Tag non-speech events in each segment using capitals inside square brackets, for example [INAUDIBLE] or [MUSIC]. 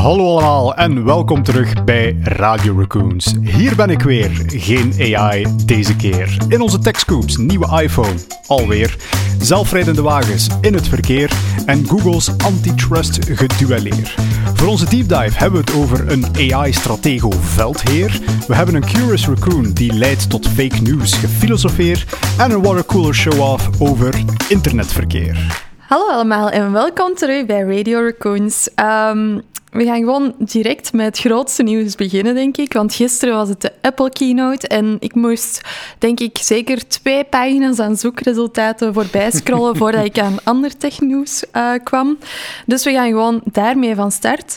Hallo allemaal en welkom terug bij Radio Raccoons. Hier ben ik weer, geen AI deze keer. In onze TechScoops, nieuwe iPhone, alweer. Zelfrijdende wagens in het verkeer en Google's antitrust geduelleer. Voor onze deep dive hebben we het over een AI-stratego veldheer. We hebben een Curious Raccoon die leidt tot fake news gefilosofeer. En een watercooler show-off over internetverkeer. Hallo allemaal en welkom terug bij Radio Raccoons. Um, we gaan gewoon direct met het grootste nieuws beginnen, denk ik. Want gisteren was het de Apple Keynote en ik moest, denk ik, zeker twee pagina's aan zoekresultaten voorbij scrollen [LAUGHS] voordat ik aan ander technieuws uh, kwam. Dus we gaan gewoon daarmee van start.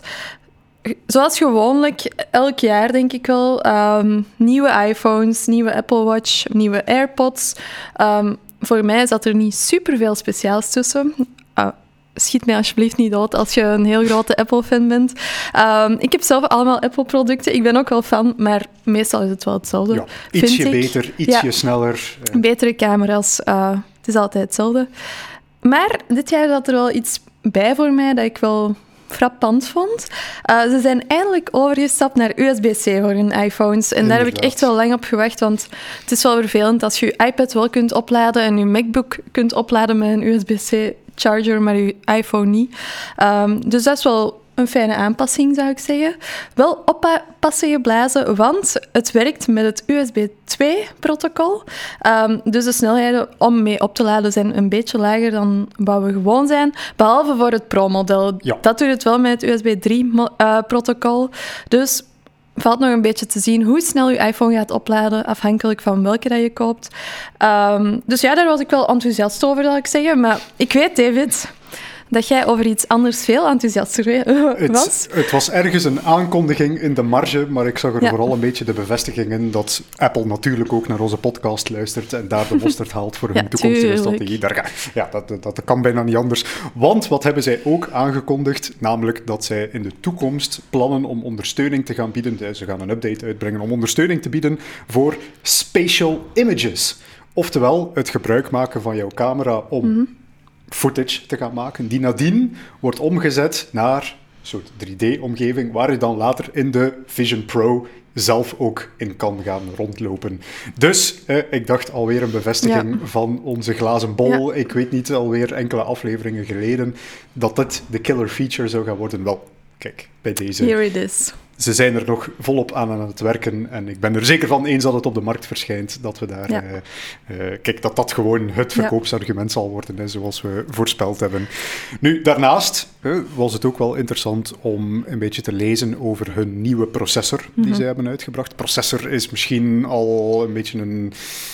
Zoals gewoonlijk, elk jaar denk ik wel, um, nieuwe iPhones, nieuwe Apple Watch, nieuwe AirPods. Um, voor mij zat er niet superveel speciaals tussen. Uh, schiet mij alsjeblieft niet dood als je een heel grote Apple-fan bent. Um, ik heb zelf allemaal Apple-producten. Ik ben ook wel fan, maar meestal is het wel hetzelfde. Ja, ietsje beter, ietsje sneller. Uh. Betere camera's. Uh, het is altijd hetzelfde. Maar dit jaar zat er wel iets bij voor mij dat ik wel frappant vond. Uh, ze zijn eindelijk overgestapt naar USB-C voor hun iPhones. En daar heb ik echt wel lang op gewacht, want het is wel vervelend als je je iPad wel kunt opladen en je MacBook kunt opladen met een USB-C charger, maar je iPhone niet. Um, dus dat is wel een fijne aanpassing, zou ik zeggen. Wel oppassen geblazen, want het werkt met het USB 2-protocol. Um, dus de snelheden om mee op te laden zijn een beetje lager dan wat we gewoon zijn, behalve voor het Pro-model. Ja. Dat doet het wel met het USB 3-protocol. dus valt nog een beetje te zien hoe snel je iPhone gaat opladen, afhankelijk van welke dat je koopt. Um, dus ja, daar was ik wel enthousiast over, zal ik zeggen. Maar ik weet, David, dat jij over iets anders veel enthousiaster [LAUGHS] was. Het, het, was ergens een aankondiging in de marge, maar ik zag er ja. vooral een beetje de bevestiging in dat Apple natuurlijk ook naar onze podcast luistert en daar de mosterd [LAUGHS] haalt voor hun ja, toekomstige strategie. Daar, ja, dat, dat, dat kan bijna niet anders. Want wat hebben zij ook aangekondigd? Namelijk dat zij in de toekomst plannen om ondersteuning te gaan bieden. Ze gaan een update uitbrengen om ondersteuning te bieden voor spatial images. Oftewel, het gebruik maken van jouw camera om mm -hmm footage te gaan maken, die nadien wordt omgezet naar een soort 3D-omgeving, waar je dan later in de Vision Pro zelf ook in kan gaan rondlopen. Dus eh, ik dacht alweer een bevestiging ja. van onze glazen bol. Ja. Ik weet niet, alweer enkele afleveringen geleden, dat dit de killer feature zou gaan worden. Wel, kijk, bij deze... Here it is ze zijn er nog volop aan aan het werken. En ik ben er zeker van, eens dat het op de markt verschijnt, dat we daar... Ja. Uh, uh, kijk, dat dat gewoon het verkoopsargument ja. zal worden, hè, zoals we voorspeld hebben. Nu, daarnaast uh, was het ook wel interessant om een beetje te lezen over hun nieuwe processor die mm -hmm. ze hebben uitgebracht. Processor is misschien al een beetje een...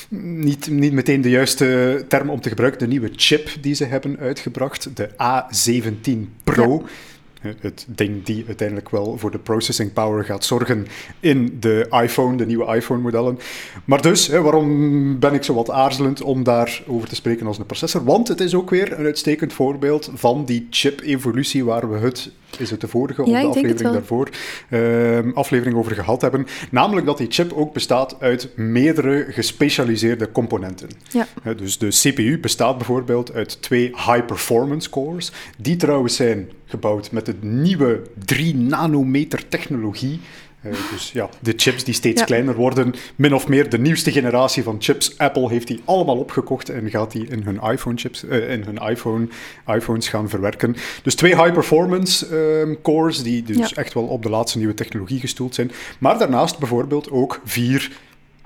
Niet, niet meteen de juiste term om te gebruiken. De nieuwe chip die ze hebben uitgebracht, de A17 Pro... Ja het ding die uiteindelijk wel voor de processing power gaat zorgen in de iPhone, de nieuwe iPhone-modellen. Maar dus, hè, waarom ben ik zo wat aarzelend om daarover te spreken als een processor? Want het is ook weer een uitstekend voorbeeld van die chip-evolutie waar we het, is het de vorige ja, of de aflevering daarvoor, uh, aflevering over gehad hebben. Namelijk dat die chip ook bestaat uit meerdere gespecialiseerde componenten. Ja. dus de CPU bestaat bijvoorbeeld uit twee high-performance cores, die trouwens zijn gebouwd met de nieuwe 3 nanometer technologie. Uh, dus ja, de chips die steeds Ja. kleiner worden, min of meer de nieuwste generatie van chips. Apple heeft die allemaal opgekocht en gaat die in hun iPhone chips, eh, in hun iPhone, iPhones gaan verwerken. Dus twee high performance ehm, cores die dus Ja. echt wel op de laatste nieuwe technologie gestoeld zijn. Maar daarnaast bijvoorbeeld ook vier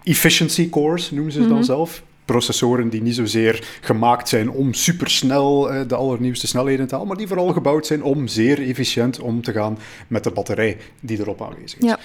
efficiency cores, noemen ze het dan zelf. Processoren die niet zozeer gemaakt zijn om supersnel eh, de allernieuwste snelheden te halen, maar die vooral gebouwd zijn om zeer efficiënt om te gaan met de batterij die erop aanwezig is. Ja.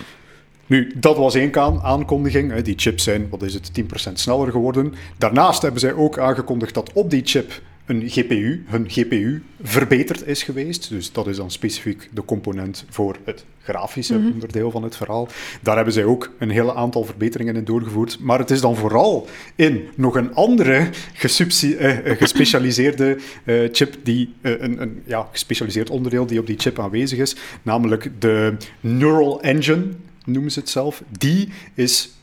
Nu, dat was één aankondiging. Die chips zijn, wat is het, 10% sneller geworden. Daarnaast hebben zij ook aangekondigd dat op die chip een GPU, hun GPU, verbeterd is geweest. Dus dat is dan specifiek de component voor het grafische onderdeel van het verhaal. Daar hebben zij ook een hele aantal verbeteringen in doorgevoerd. Maar het is dan vooral in nog een andere eh, eh, gespecialiseerde eh, chip, die, eh, een, een ja, gespecialiseerd onderdeel die op die chip aanwezig is, namelijk de Neural Engine, noemen ze het zelf. Die is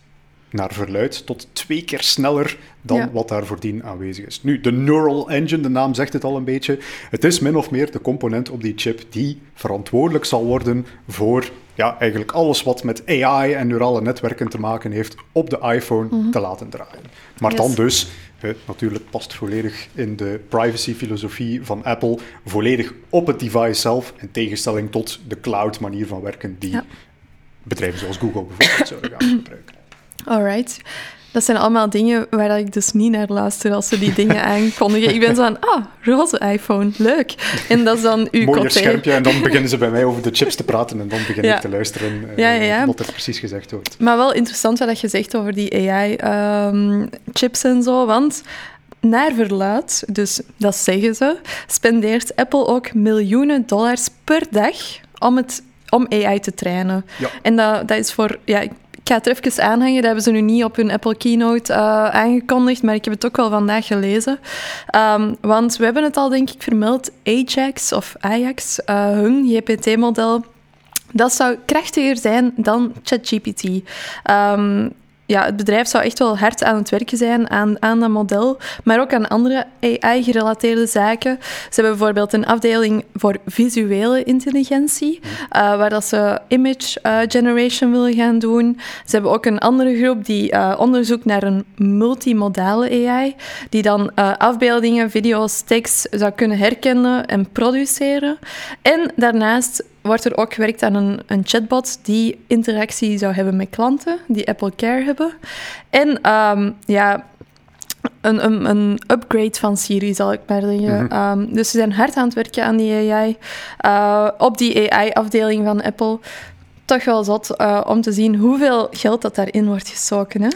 naar verluid tot twee keer sneller dan wat daar voordien aanwezig is. Nu, de Neural Engine, de naam zegt het al een beetje. Het is min of meer de component op die chip die verantwoordelijk zal worden voor ja, eigenlijk alles wat met AI en neurale netwerken te maken heeft op de iPhone mhm. te laten draaien. Maar dan dus, het natuurlijk past volledig in de privacy-filosofie van Apple, volledig op het device zelf, in tegenstelling tot de cloud manier van werken die bedrijven zoals Google bijvoorbeeld zouden gaan [CLEARS THROAT] gebruiken. Alright. Dat zijn allemaal dingen waar ik dus niet naar luister als ze die dingen [LAUGHS] aankondigen. Ik ben zo van, ah, roze iPhone, leuk. En dat is dan uw Mooier schermpje en dan beginnen ze bij mij over de [LAUGHS] chips te praten en dan begin ik te luisteren uh, ja, ja, wat er precies gezegd wordt. Maar wel interessant wat je zegt over die AI-chips ehm, en zo, want naar verluid, dus dat zeggen ze, spendeert Apple ook miljoenen dollars per dag om, het, om AI te trainen. Ja. En dat, dat is voor, ja, ik ga het er even aanhangen. Dat hebben ze nu niet op hun Apple Keynote uh, aangekondigd, maar ik heb het ook wel vandaag gelezen. Um, want we hebben het al, denk ik, vermeld. Ajax of Ajax, uh, hun GPT-model, dat zou krachtiger zijn dan ChatGPT. Um, ja, het bedrijf zou echt wel hard aan het werken zijn aan, aan dat model, maar ook aan andere AI-gerelateerde zaken. Ze hebben bijvoorbeeld een afdeling voor visuele intelligentie, uh, waar dat ze image uh, generation willen gaan doen. Ze hebben ook een andere groep die uh, onderzoekt naar een multimodale AI, die dan afbeeldingen, video's, tekst zou kunnen herkennen en produceren. En daarnaast wordt er ook gewerkt aan een, een, chatbot die interactie zou hebben met klanten, die Apple Care hebben. En ehm, ja, een, een, een, upgrade van Siri, zal ik maar zeggen. Mhm. Ehm, dus ze zijn hard aan het werken aan die AI. Uh, op die AI-afdeling van Apple. Toch wel zot uh, om te zien hoeveel geld dat daarin wordt gestoken. Hè?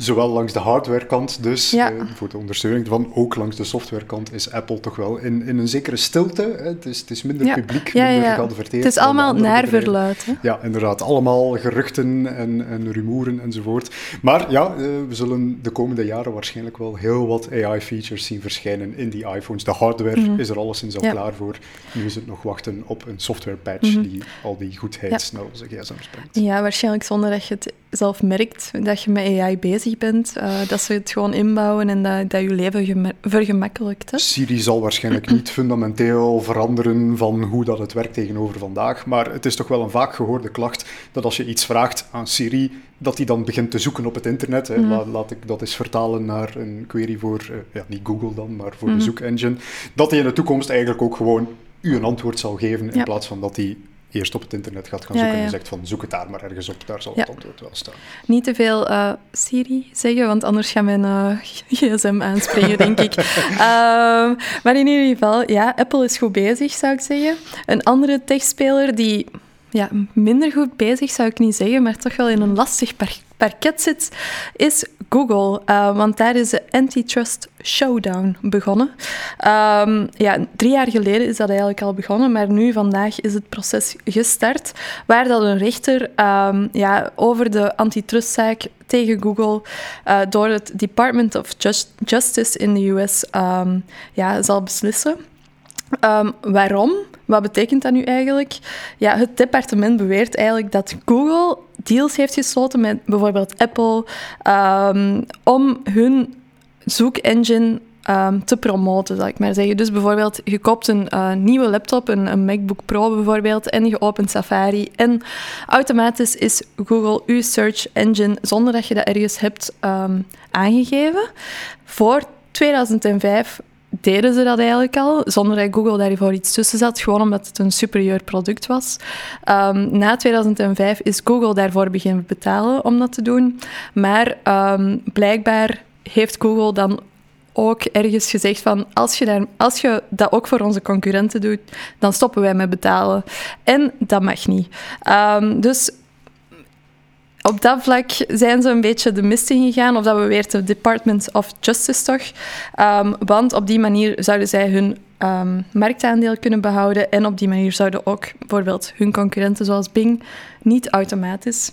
Zowel langs de hardwarekant dus, eh, voor de ondersteuning van, ook langs de softwarekant is Apple toch wel in, in een zekere stilte. Hè. Het, is, het is minder publiek, ja, minder geadverteerd. Het is allemaal naar verluid. Ja, inderdaad. Allemaal geruchten en, en rumoeren enzovoort. Maar ja, eh, we zullen de komende jaren waarschijnlijk wel heel wat AI-features zien verschijnen in die iPhones. De hardware mhm. is er alleszins al klaar voor. Nu is het nog wachten op een software-patch mhm. die al die goedheid naar onze gsm's brengt. Ja, waarschijnlijk zonder dat je het zelf merkt dat je met AI bezig bent, uh, dat ze het gewoon inbouwen en dat, dat je leven vergemakkelijkt. Hè? Siri zal waarschijnlijk niet [CLEARS THROAT] fundamenteel veranderen van hoe dat het werkt tegenover vandaag, maar het is toch wel een vaak gehoorde klacht dat als je iets vraagt aan Siri, dat hij dan begint te zoeken op het internet. Hè. Mhm. Laat, ik dat eens vertalen naar een query voor, uh, ja, niet Google dan, maar voor de mhm. zoekengine. Dat hij in de toekomst eigenlijk ook gewoon u een antwoord zal geven, in plaats van dat hij eerst op het internet gaat gaan zoeken en zegt van zoek het daar maar ergens op, daar zal het antwoord wel staan. Niet te veel uh, Siri zeggen, want anders gaan mijn uh, [LAUGHS] gsm aanspringen, denk ik. [LAUGHS] Ehm, maar in ieder geval, ja, Apple is goed bezig, zou ik zeggen. Een andere techspeler die ja, minder goed bezig, zou ik niet zeggen, maar toch wel in een lastig parket zit, is Google. Uh, want daar is de Antitrust Showdown begonnen. Um, ja, drie jaar geleden is dat eigenlijk al begonnen, maar nu vandaag is het proces gestart, waar dat een rechter um, ja, over de antitrustzaak tegen Google uh, door het Department of Just Justice in de US um, ja, zal beslissen. waarom? Wat betekent dat nu eigenlijk? Ja, het departement beweert eigenlijk dat Google deals heeft gesloten met bijvoorbeeld Apple um, om hun zoekengine um, te promoten, zal ik maar zeggen. Dus bijvoorbeeld, je koopt een uh, nieuwe laptop, een, een, MacBook Pro bijvoorbeeld, en je opent Safari. En automatisch is Google uw search engine, zonder dat je dat ergens hebt um, aangegeven. Voor 2005 deden ze dat eigenlijk al, zonder dat Google daarvoor iets tussen zat, gewoon omdat het een superieur product was. Um, na 2005 is Google daarvoor beginnen betalen om dat te doen, maar um, blijkbaar heeft Google dan ook ergens gezegd van als je, daar, als je dat ook voor onze concurrenten doet, dan stoppen wij met betalen. En dat mag niet. Um, dus op dat vlak zijn ze een beetje de mist ingegaan, of dat we weer de Department of Justice toch. Um, want op die manier zouden zij hun um, marktaandeel kunnen behouden en op die manier zouden ook bijvoorbeeld hun concurrenten zoals Bing niet automatisch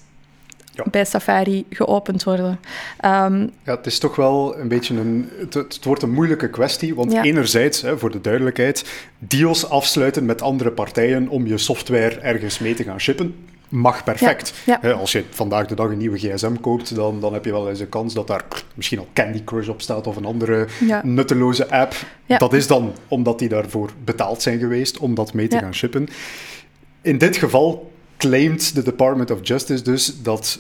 ja. bij Safari geopend worden. Um, ja, het is toch wel een beetje een... Het, het wordt een moeilijke kwestie, want enerzijds, hè, voor de duidelijkheid, deals afsluiten met andere partijen om je software ergens mee te gaan shippen mag perfect. Als je vandaag de dag een nieuwe gsm koopt, dan, dan heb je wel eens een kans dat daar misschien al Candy Crush op staat of een andere nutteloze app. Dat is dan omdat die daarvoor betaald zijn geweest om dat mee te gaan shippen. In dit geval claimt de Department of Justice dus dat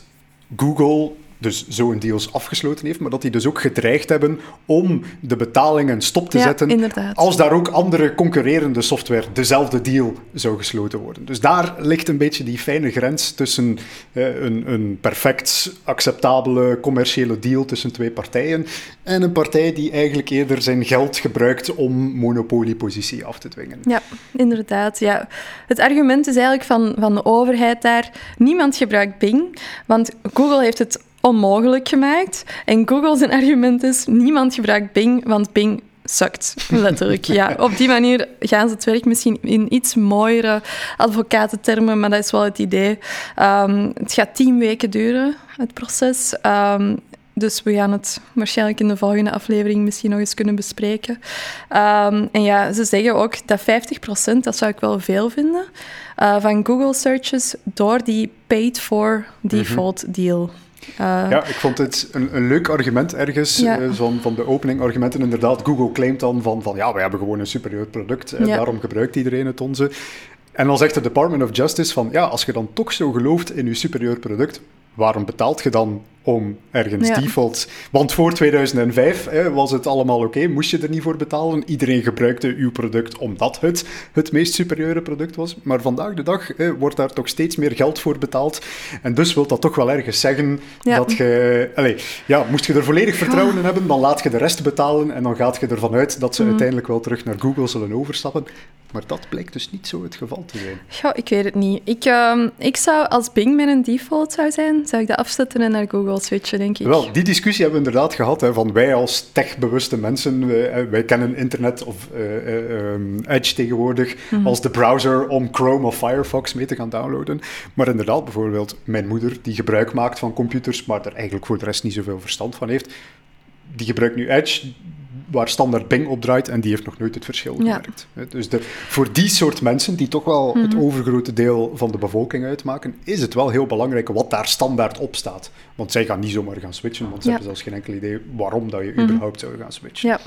Google dus zo'n deals afgesloten heeft, maar dat die dus ook gedreigd hebben om de betalingen stop te zetten als daar ook andere concurrerende software dezelfde deal zou gesloten worden. Dus daar ligt een beetje die fijne grens tussen eh, een, een perfect acceptabele commerciële deal tussen twee partijen en een partij die eigenlijk eerder zijn geld gebruikt om monopoliepositie af te dwingen. Ja, inderdaad. Ja. Het argument is eigenlijk van, van de overheid daar, niemand gebruikt Bing, want Google heeft het onmogelijk gemaakt. En Google zijn argument is, niemand gebruikt Bing, want Bing sukt. [LAUGHS] Letterlijk, ja. Op die manier gaan ze het werk misschien in iets mooiere advocatentermen, maar dat is wel het idee. Um, het gaat tien weken duren, het proces. Um, dus we gaan het waarschijnlijk in de volgende aflevering misschien nog eens kunnen bespreken. Um, en ja, ze zeggen ook dat 50%, dat zou ik wel veel vinden, uh, van Google searches door die paid-for default mm deal uh, ja, ik vond het een, een leuk argument ergens ja. uh, van, van de opening argumenten. Inderdaad, Google claimt dan van, van ja, wij hebben gewoon een superieur product en daarom gebruikt iedereen het onze. En dan zegt de Department of Justice van ja, als je dan toch zo gelooft in je superieur product, waarom betaalt je dan om ergens default. Want voor 2005 hè, was het allemaal oké, moest je er niet voor betalen. Iedereen gebruikte uw product omdat het het meest superieure product was. Maar vandaag de dag hè, wordt daar toch steeds meer geld voor betaald. En dus wil dat toch wel ergens zeggen dat je. Allez, ja, moest je er volledig vertrouwen in hebben, dan laat je de rest betalen en dan gaat je ervan uit dat ze mhm. uiteindelijk wel terug naar Google zullen overstappen. Maar dat blijkt dus niet zo het geval te zijn. Ja, ik weet het niet. Ik, uh, ik zou, als Bing een default zou zijn, zou ik dat afzetten en naar Google switchen, denk ik. Wel, die discussie hebben we inderdaad gehad. Hè, van wij als techbewuste mensen, wij, wij kennen internet of uh, Edge tegenwoordig mhm. als de browser om Chrome of Firefox mee te gaan downloaden. Maar inderdaad, bijvoorbeeld mijn moeder, die gebruik maakt van computers, maar er eigenlijk voor de rest niet zoveel verstand van heeft, die gebruikt nu Edge waar standaard Bing op draait en die heeft nog nooit het verschil gemerkt. Dus de, voor die soort mensen, die toch wel het mhm. overgrote deel van de bevolking uitmaken, is het wel heel belangrijk wat daar standaard op staat. Want zij gaan niet zomaar gaan switchen, want ze hebben zelfs geen enkel idee waarom dat je mhm. überhaupt zou gaan switchen. Ja,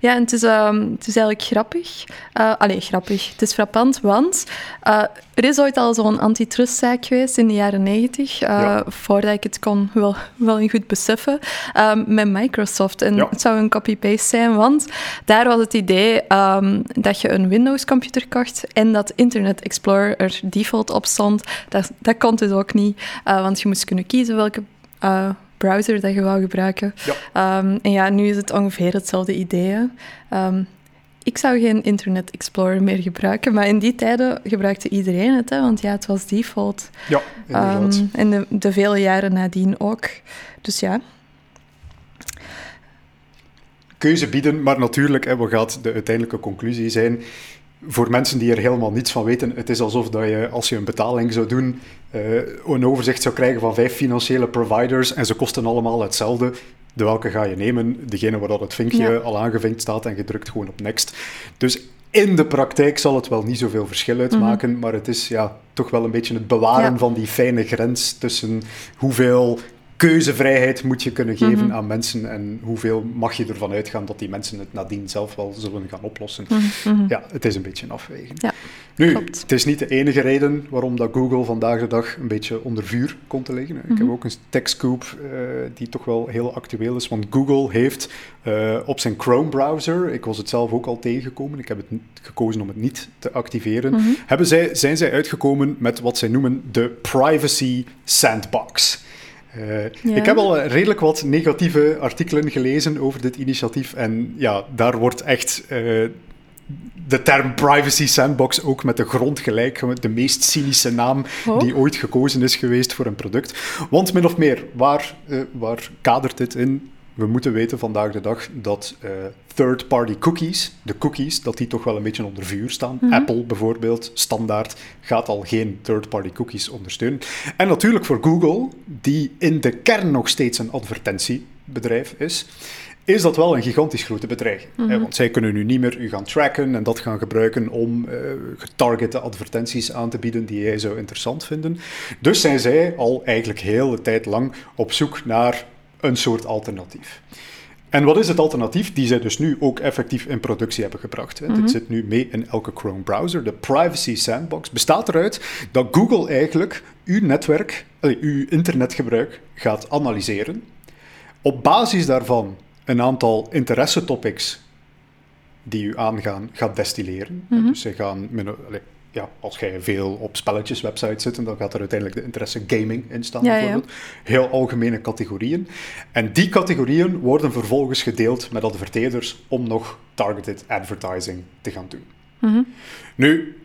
ja en het is, ehm, het is eigenlijk grappig. Uh, allee, grappig. Het is frappant, want uh, er is ooit al zo'n antitrustzaak geweest in de jaren negentig, uh, voordat ik het kon wel, wel goed beseffen, ehm, met Microsoft. En het zou een copy-paste zijn, want daar was het idee um, dat je een Windows-computer kocht en dat Internet Explorer er default op stond. Dat, dat kon dus ook niet, want je moest kunnen kiezen welke uh, browser dat je wou gebruiken. Ja. Um, en ja, nu is het ongeveer hetzelfde idee. Um, ik zou geen Internet Explorer meer gebruiken, maar in die tijden gebruikte iedereen het, hè, want ja, het was default. Ja, inderdaad. Um, en de, de vele jaren nadien ook. Dus ja. Keuze bieden, maar natuurlijk, hè, wat gaat de uiteindelijke conclusie zijn? voor mensen die er helemaal niets van weten, het is alsof dat je, als je een betaling zou doen, uh, een overzicht zou krijgen van vijf financiële providers en ze kosten allemaal hetzelfde. De welke ga je nemen? Degene waar dat het vinkje al aangevinkt staat en je drukt gewoon op next. Dus in de praktijk zal het wel niet zoveel verschil uitmaken, mhm. maar het is ja, toch wel een beetje het bewaren van die fijne grens tussen hoeveel keuzevrijheid moet je kunnen geven mhm. aan mensen en hoeveel mag je ervan uitgaan dat die mensen het nadien zelf wel zullen gaan oplossen. Mhm, mhm. Ja, het is een beetje een afweging. Ja, nu, het is niet de enige reden waarom dat Google vandaag de dag een beetje onder vuur komt te liggen. Ik heb ook een techscoop uh, die toch wel heel actueel is, want Google heeft uh, op zijn Chrome-browser, ik was het zelf ook al tegengekomen, ik heb het gekozen om het niet te activeren, hebben zij, zijn zij uitgekomen met wat zij noemen de Privacy Sandbox. Uh, Ik heb al redelijk wat negatieve artikelen gelezen over dit initiatief. En ja, daar wordt echt uh, de term privacy sandbox ook met de grond gelijk. De meest cynische naam oh. die ooit gekozen is geweest voor een product. Want min of meer, waar, uh, waar kadert dit in? We moeten weten vandaag de dag dat uh, third-party cookies, de cookies, dat die toch wel een beetje onder vuur staan. Mhm. Apple bijvoorbeeld, standaard, gaat al geen third-party cookies ondersteunen. En natuurlijk voor Google, die in de kern nog steeds een advertentiebedrijf is, is dat wel een gigantisch grote bedreiging. Mhm. want zij kunnen nu niet meer u gaan tracken en dat gaan gebruiken om eh, getargete advertenties aan te bieden die jij zou interessant vinden. Dus zijn zij al eigenlijk heel de tijd lang op zoek naar een soort alternatief. En wat is het alternatief die zij dus nu ook effectief in productie hebben gebracht? Hè? Dit zit nu mee in elke Chrome browser. De Privacy Sandbox bestaat eruit dat Google eigenlijk uw netwerk, uw internetgebruik gaat analyseren. Op basis daarvan een aantal interessetopics die u aangaan, gaat destilleren. Dus zij gaan, ja, als jij veel op spelletjeswebsites zit, dan gaat er uiteindelijk de interesse gaming in staan, Ja, ja. bijvoorbeeld. Heel algemene categorieën. En die categorieën worden vervolgens gedeeld met adverteerders om nog targeted advertising te gaan doen. Mhm. Nu,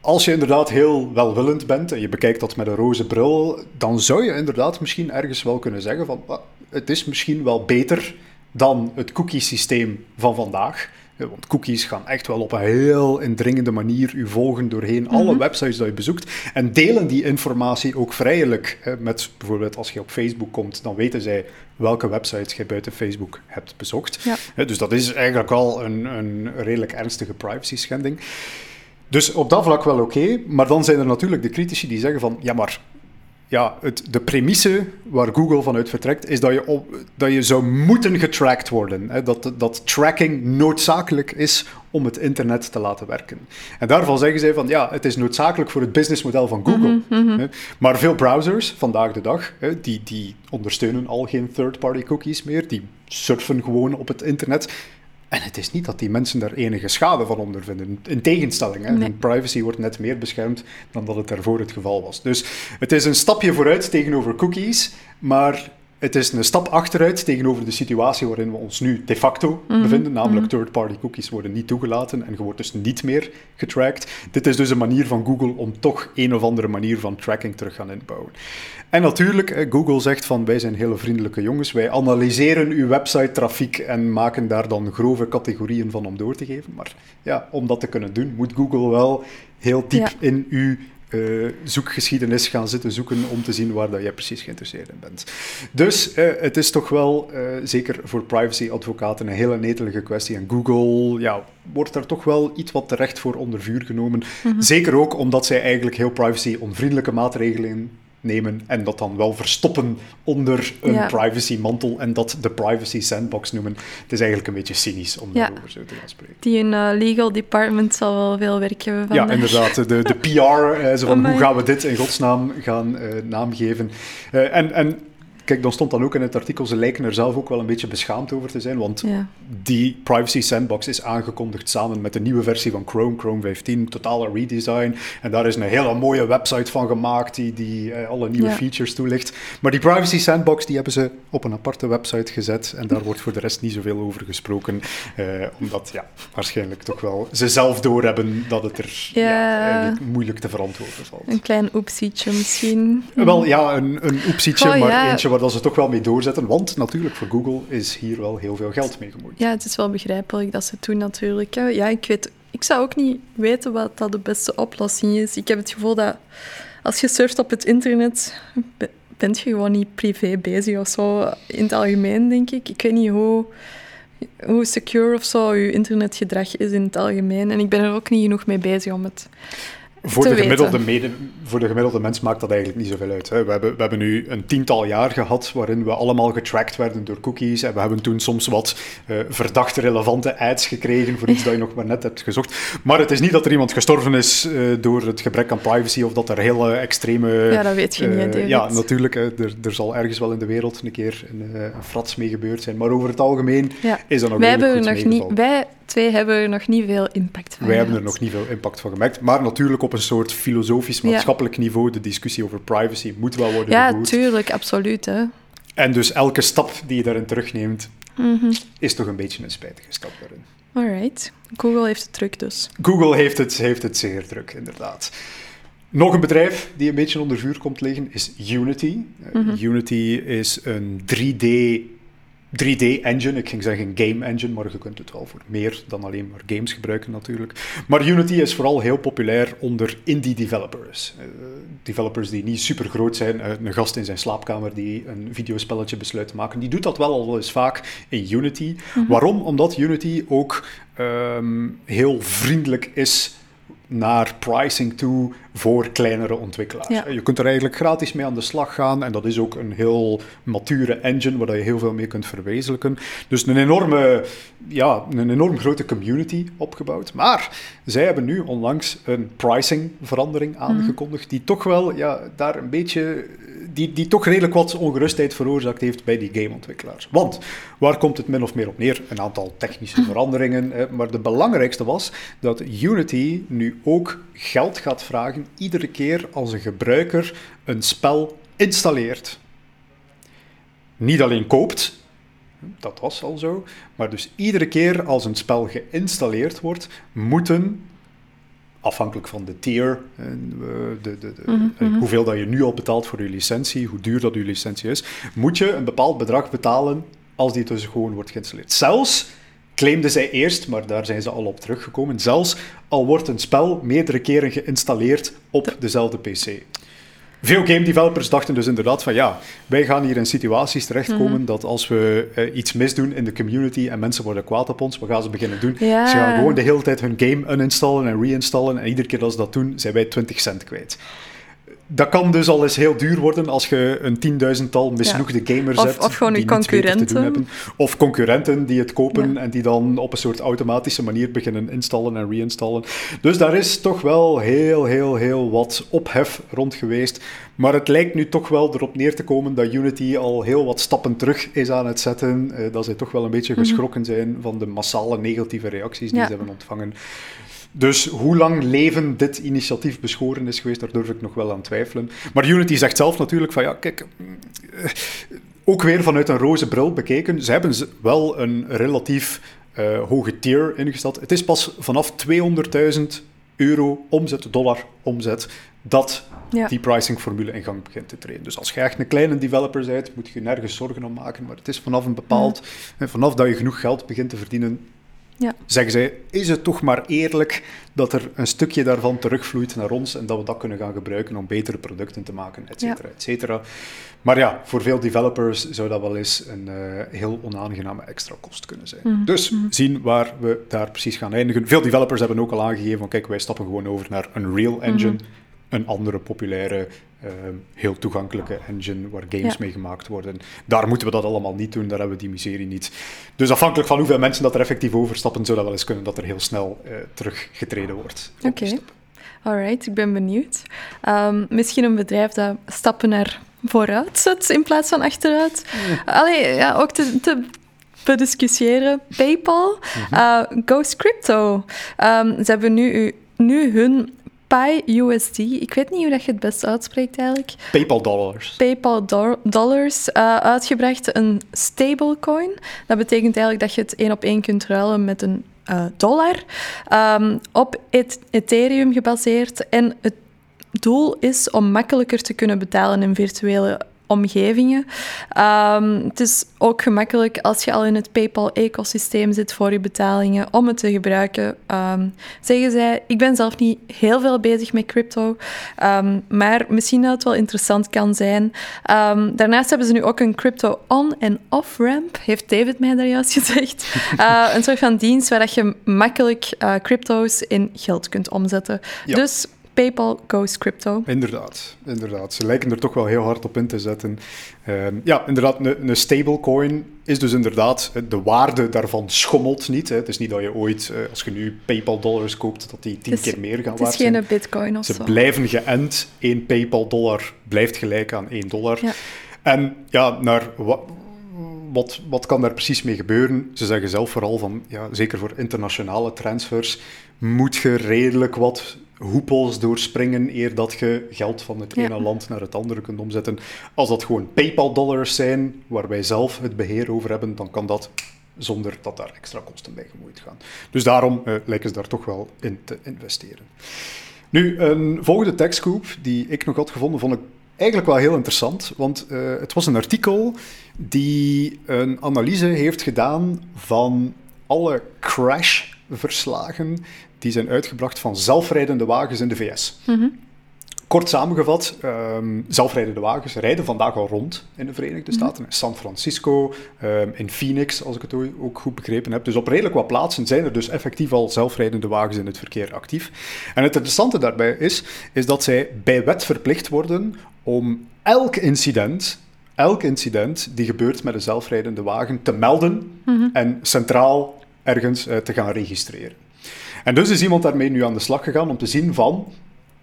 als je inderdaad heel welwillend bent en je bekijkt dat met een roze bril, dan zou je inderdaad misschien ergens wel kunnen zeggen van "Ah, het is misschien wel beter dan het cookie-systeem van vandaag. Want cookies gaan echt wel op een heel indringende manier u volgen doorheen alle websites die je bezoekt en delen die informatie ook vrijelijk. hè, Met bijvoorbeeld als je op Facebook komt, dan weten zij welke websites je buiten Facebook hebt bezocht. Ja. Dus dat is eigenlijk al een, een redelijk ernstige privacy schending. Dus op dat vlak wel oké, maar dan zijn er natuurlijk de critici die zeggen van, ja maar, ja, het, de premisse waar Google vanuit vertrekt, is dat je, op, dat je zou moeten getracked worden. Hè? Dat, dat tracking noodzakelijk is om het internet te laten werken. En daarvan zeggen zij van, ja, het is noodzakelijk voor het businessmodel van Google. Hè? Maar veel browsers, vandaag de dag, hè, die, die ondersteunen al geen third-party cookies meer, die surfen gewoon op het internet. En het is niet dat die mensen daar enige schade van ondervinden. In tegenstelling, hè, Nee. hun privacy wordt net meer beschermd dan dat het daarvoor het geval was. Dus het is een stapje vooruit tegenover cookies, maar het is een stap achteruit tegenover de situatie waarin we ons nu de facto bevinden. Namelijk third-party cookies worden niet toegelaten en je wordt dus niet meer getracked. Dit is dus een manier van Google om toch een of andere manier van tracking terug gaan inbouwen. En natuurlijk, eh, Google zegt van wij zijn hele vriendelijke jongens, wij analyseren uw website-trafiek en maken daar dan grove categorieën van om door te geven. Maar ja, om dat te kunnen doen, moet Google wel heel diep Ja. in uw eh, zoekgeschiedenis gaan zitten zoeken om te zien waar dat jij precies geïnteresseerd in bent. Dus eh, het is toch wel, eh, zeker voor privacy-advocaten, een hele netelige kwestie. En Google ja, wordt daar toch wel iets wat terecht voor onder vuur genomen. Zeker ook omdat zij eigenlijk heel privacy-onvriendelijke maatregelen nemen en dat dan wel verstoppen onder een Ja. privacy-mantel en dat de privacy sandbox noemen. Het is eigenlijk een beetje cynisch om Ja. daarover zo te gaan spreken. Die in eh, legal department zal wel veel werk hebben vandaag. Ja, inderdaad. De, de [LAUGHS] PR, eh, zo van hoe gaan we dit in godsnaam gaan eh, naamgeven. En, en kijk, dan stond dan ook in het artikel, ze lijken er zelf ook wel een beetje beschaamd over te zijn, want Ja. die Privacy Sandbox is aangekondigd samen met de nieuwe versie van Chrome, Chrome 15, totale redesign. En daar is een hele mooie website van gemaakt die, die eh, alle nieuwe Ja. features toelicht. Maar die Privacy Sandbox die hebben ze op een aparte website gezet en daar wordt voor de rest niet zoveel over gesproken. eh, omdat ja, waarschijnlijk toch wel ze zelf doorhebben dat het er ja. Moeilijk te verantwoorden valt. Een klein oepsietje misschien. Wel ja, een, een oepsietje, maar eentje waar dat ze toch wel mee doorzetten. Want natuurlijk, voor Google is hier wel heel veel geld mee gemoeid. Ja, het is wel begrijpelijk dat ze het doen natuurlijk. Ja, ik weet... Ik zou ook niet weten wat dat de beste oplossing is. Ik heb het gevoel dat als je surft op het internet, be- bent je gewoon niet privé bezig of zo. In het algemeen, denk ik. Ik weet niet hoe, hoe secure of zo je internetgedrag is in het algemeen. En ik ben er ook niet genoeg mee bezig om het Voor de, gemiddelde mede, voor de gemiddelde mens maakt dat eigenlijk niet zoveel uit. Hè. We, hebben, we hebben nu een tiental jaar gehad waarin we allemaal getracked werden door cookies. En we hebben toen soms wat eh, verdachte relevante ads gekregen voor iets dat je nog maar net hebt gezocht. Maar het is niet dat er iemand gestorven is eh, door het gebrek aan privacy of dat er hele extreme... Ja, dat weet je niet, eh. Ja, natuurlijk. Er, er zal ergens wel in de wereld een keer een, een frats mee gebeurd zijn. Maar over het algemeen Ja. is dat nog Wij, hebben nog niet, wij twee hebben er nog niet veel impact van Wij hebben er nog niet veel impact van gemerkt. Maar natuurlijk op een soort filosofisch, Ja. maatschappelijk niveau, de discussie over privacy moet wel worden Ja, gevoerd. tuurlijk, absoluut. Hè. En dus elke stap die je daarin terugneemt, Mhm. is toch een beetje een spijtige stap daarin. Alright. Google heeft het druk dus. Google heeft het, heeft het zeer druk, inderdaad. Nog een bedrijf die een beetje onder vuur komt liggen is Unity. Mhm. Unity is een 3D 3D-engine. Ik ging zeggen game engine, maar je kunt het wel voor meer dan alleen maar games gebruiken natuurlijk. Maar Unity is vooral heel populair onder indie developers. Uh, developers die niet super groot zijn. Uh, een gast in zijn slaapkamer die een videospelletje besluit te maken, die doet dat wel al eens vaak in Unity. Mhm. Waarom? Omdat Unity ook um, heel vriendelijk is naar pricing toe voor kleinere ontwikkelaars. Je kunt er eigenlijk gratis mee aan de slag gaan en dat is ook een heel mature engine waar je heel veel mee kunt verwezenlijken. Dus een enorme, ja, een enorm grote community opgebouwd. Maar zij hebben nu onlangs een pricingverandering mhm. aangekondigd die toch wel ja, daar een beetje die, die toch redelijk wat ongerustheid veroorzaakt heeft bij die gameontwikkelaars. Want waar komt het min of meer op neer? Een aantal technische veranderingen. Maar de belangrijkste was dat Unity nu ook geld gaat vragen iedere keer als een gebruiker een spel installeert. Niet alleen koopt, dat was al zo, maar dus iedere keer als een spel geïnstalleerd wordt, moeten afhankelijk van de tier, de, de, de, mhm, mhm. hoeveel dat je nu al betaalt voor je licentie, hoe duur dat je licentie is, moet je een bepaald bedrag betalen als die dus gewoon wordt geïnstalleerd. Zelfs claimden zij eerst, maar daar zijn ze al op teruggekomen, zelfs al wordt een spel meerdere keren geïnstalleerd op dezelfde PC. Veel game developers dachten dus inderdaad van ja, wij gaan hier in situaties terechtkomen mm. dat als we uh, iets misdoen in de community en mensen worden kwaad op ons, wat gaan ze beginnen doen? Ze gaan gewoon de hele tijd hun game uninstallen en reinstallen en iedere keer als ze dat doen, zijn wij 20 cent kwijt dat kan dus al eens heel duur worden als je een tienduizendtal misnoegde gamers of, hebt. Of gewoon die concurrenten. Te doen hebben. Of concurrenten die het kopen en die dan op een soort automatische manier beginnen installen en reinstallen. Dus daar is toch wel heel, heel, heel wat ophef rond geweest. Maar het lijkt nu toch wel erop neer te komen dat Unity al heel wat stappen terug is aan het zetten. Uh, dat ze toch wel een beetje mhm. geschrokken zijn van de massale negatieve reacties die ze hebben ontvangen. Dus hoe lang leven dit initiatief beschoren is geweest, daar durf ik nog wel aan twijfelen. Maar Unity zegt zelf natuurlijk van ja, kijk, eh, ook weer vanuit een roze bril bekeken. Ze hebben wel een relatief uh, hoge tier ingesteld. Het is pas vanaf 200.000 euro omzet, dollar omzet, dat die pricingformule in gang begint te treden. Dus als je echt een kleine developer bent, moet je nergens zorgen om maken. Maar het is vanaf een bepaald, vanaf dat je genoeg geld begint te verdienen, ja. Zeggen zij, is het toch maar eerlijk dat er een stukje daarvan terugvloeit naar ons en dat we dat kunnen gaan gebruiken om betere producten te maken, et cetera, et cetera. Maar ja, voor veel developers zou dat wel eens een uh, heel onaangename extra kost kunnen zijn. Mhm. Dus mhm. zien waar we daar precies gaan eindigen. Veel developers hebben ook al aangegeven van kijk, wij stappen gewoon over naar een real engine, mhm. Een andere populaire Ehm, heel toegankelijke engine waar games mee gemaakt worden. Daar moeten we dat allemaal niet doen, daar hebben we die miserie niet. Dus afhankelijk van hoeveel mensen dat er effectief overstappen, zou dat wel eens kunnen dat er heel snel uh, teruggetreden wordt. Oké. Okay. Alright, ik ben benieuwd. Um, misschien een bedrijf dat stappen naar vooruit zet in plaats van achteruit. Allee, ja, ook te, te bediscussiëren. PayPal, mm uh, Ghost Crypto. Um, ze hebben nu, nu hun USD. Ik weet niet hoe dat je het best uitspreekt eigenlijk. PayPal dollars. PayPal dollars uh, uitgebracht, een stablecoin. Dat betekent eigenlijk dat je het één op één kunt ruilen met een uh, dollar. Um, op Ethereum gebaseerd. En het doel is om makkelijker te kunnen betalen in virtuele omgevingen. Um, het is ook gemakkelijk als je al in het PayPal-ecosysteem zit voor je betalingen om het te gebruiken. Um, zeggen zij, ik ben zelf niet heel veel bezig met crypto, um, maar misschien dat het wel interessant kan zijn. daarnaast hebben ze nu ook een crypto on- en off-ramp, heeft David mij daar juist gezegd. Uh, [LAUGHS] een soort van dienst waar je makkelijk uh, crypto's in geld kunt omzetten. Dus PayPal goes crypto. Inderdaad, inderdaad. Ze lijken er toch wel heel hard op in te zetten. Ehm, ja, inderdaad, een, een stablecoin is dus inderdaad, de waarde daarvan schommelt niet. Hè. Het is niet dat je ooit, eh, als je nu PayPal dollars koopt, dat die tien keer meer gaan waard zijn. Het is geen bitcoin of Ze blijven geënt. Eén PayPal dollar blijft gelijk aan één dollar. Ja. En ja, naar wat, wat kan daar precies mee gebeuren? Ze zeggen zelf vooral van, ja, zeker voor internationale transfers, moet je redelijk wat hoepels doorspringen eer dat je geld van het ene land naar het andere kunt omzetten. Als dat gewoon PayPal-dollars zijn, waar wij zelf het beheer over hebben, dan kan dat zonder dat daar extra kosten bij gemoeid gaan. Dus daarom uh, lijken ze daar toch wel in te investeren. Nu, een volgende tekstgroep die ik nog had gevonden, vond ik eigenlijk wel heel interessant, want uh, het was een artikel die een analyse heeft gedaan van alle crash-verslagen die zijn uitgebracht van zelfrijdende wagens in de VS. Mm Kort samengevat, um, zelfrijdende wagens rijden vandaag al rond in de Verenigde mhm. Staten. In San Francisco, um, in Phoenix, als ik het ook goed begrepen heb. Dus op redelijk wat plaatsen zijn er dus effectief al zelfrijdende wagens in het verkeer actief. En het interessante daarbij is, is dat zij bij wet verplicht worden om elk incident elk incident die gebeurt met een zelfrijdende wagen te melden mhm. en centraal ergens uh, te gaan registreren. En dus is iemand daarmee nu aan de slag gegaan om te zien van,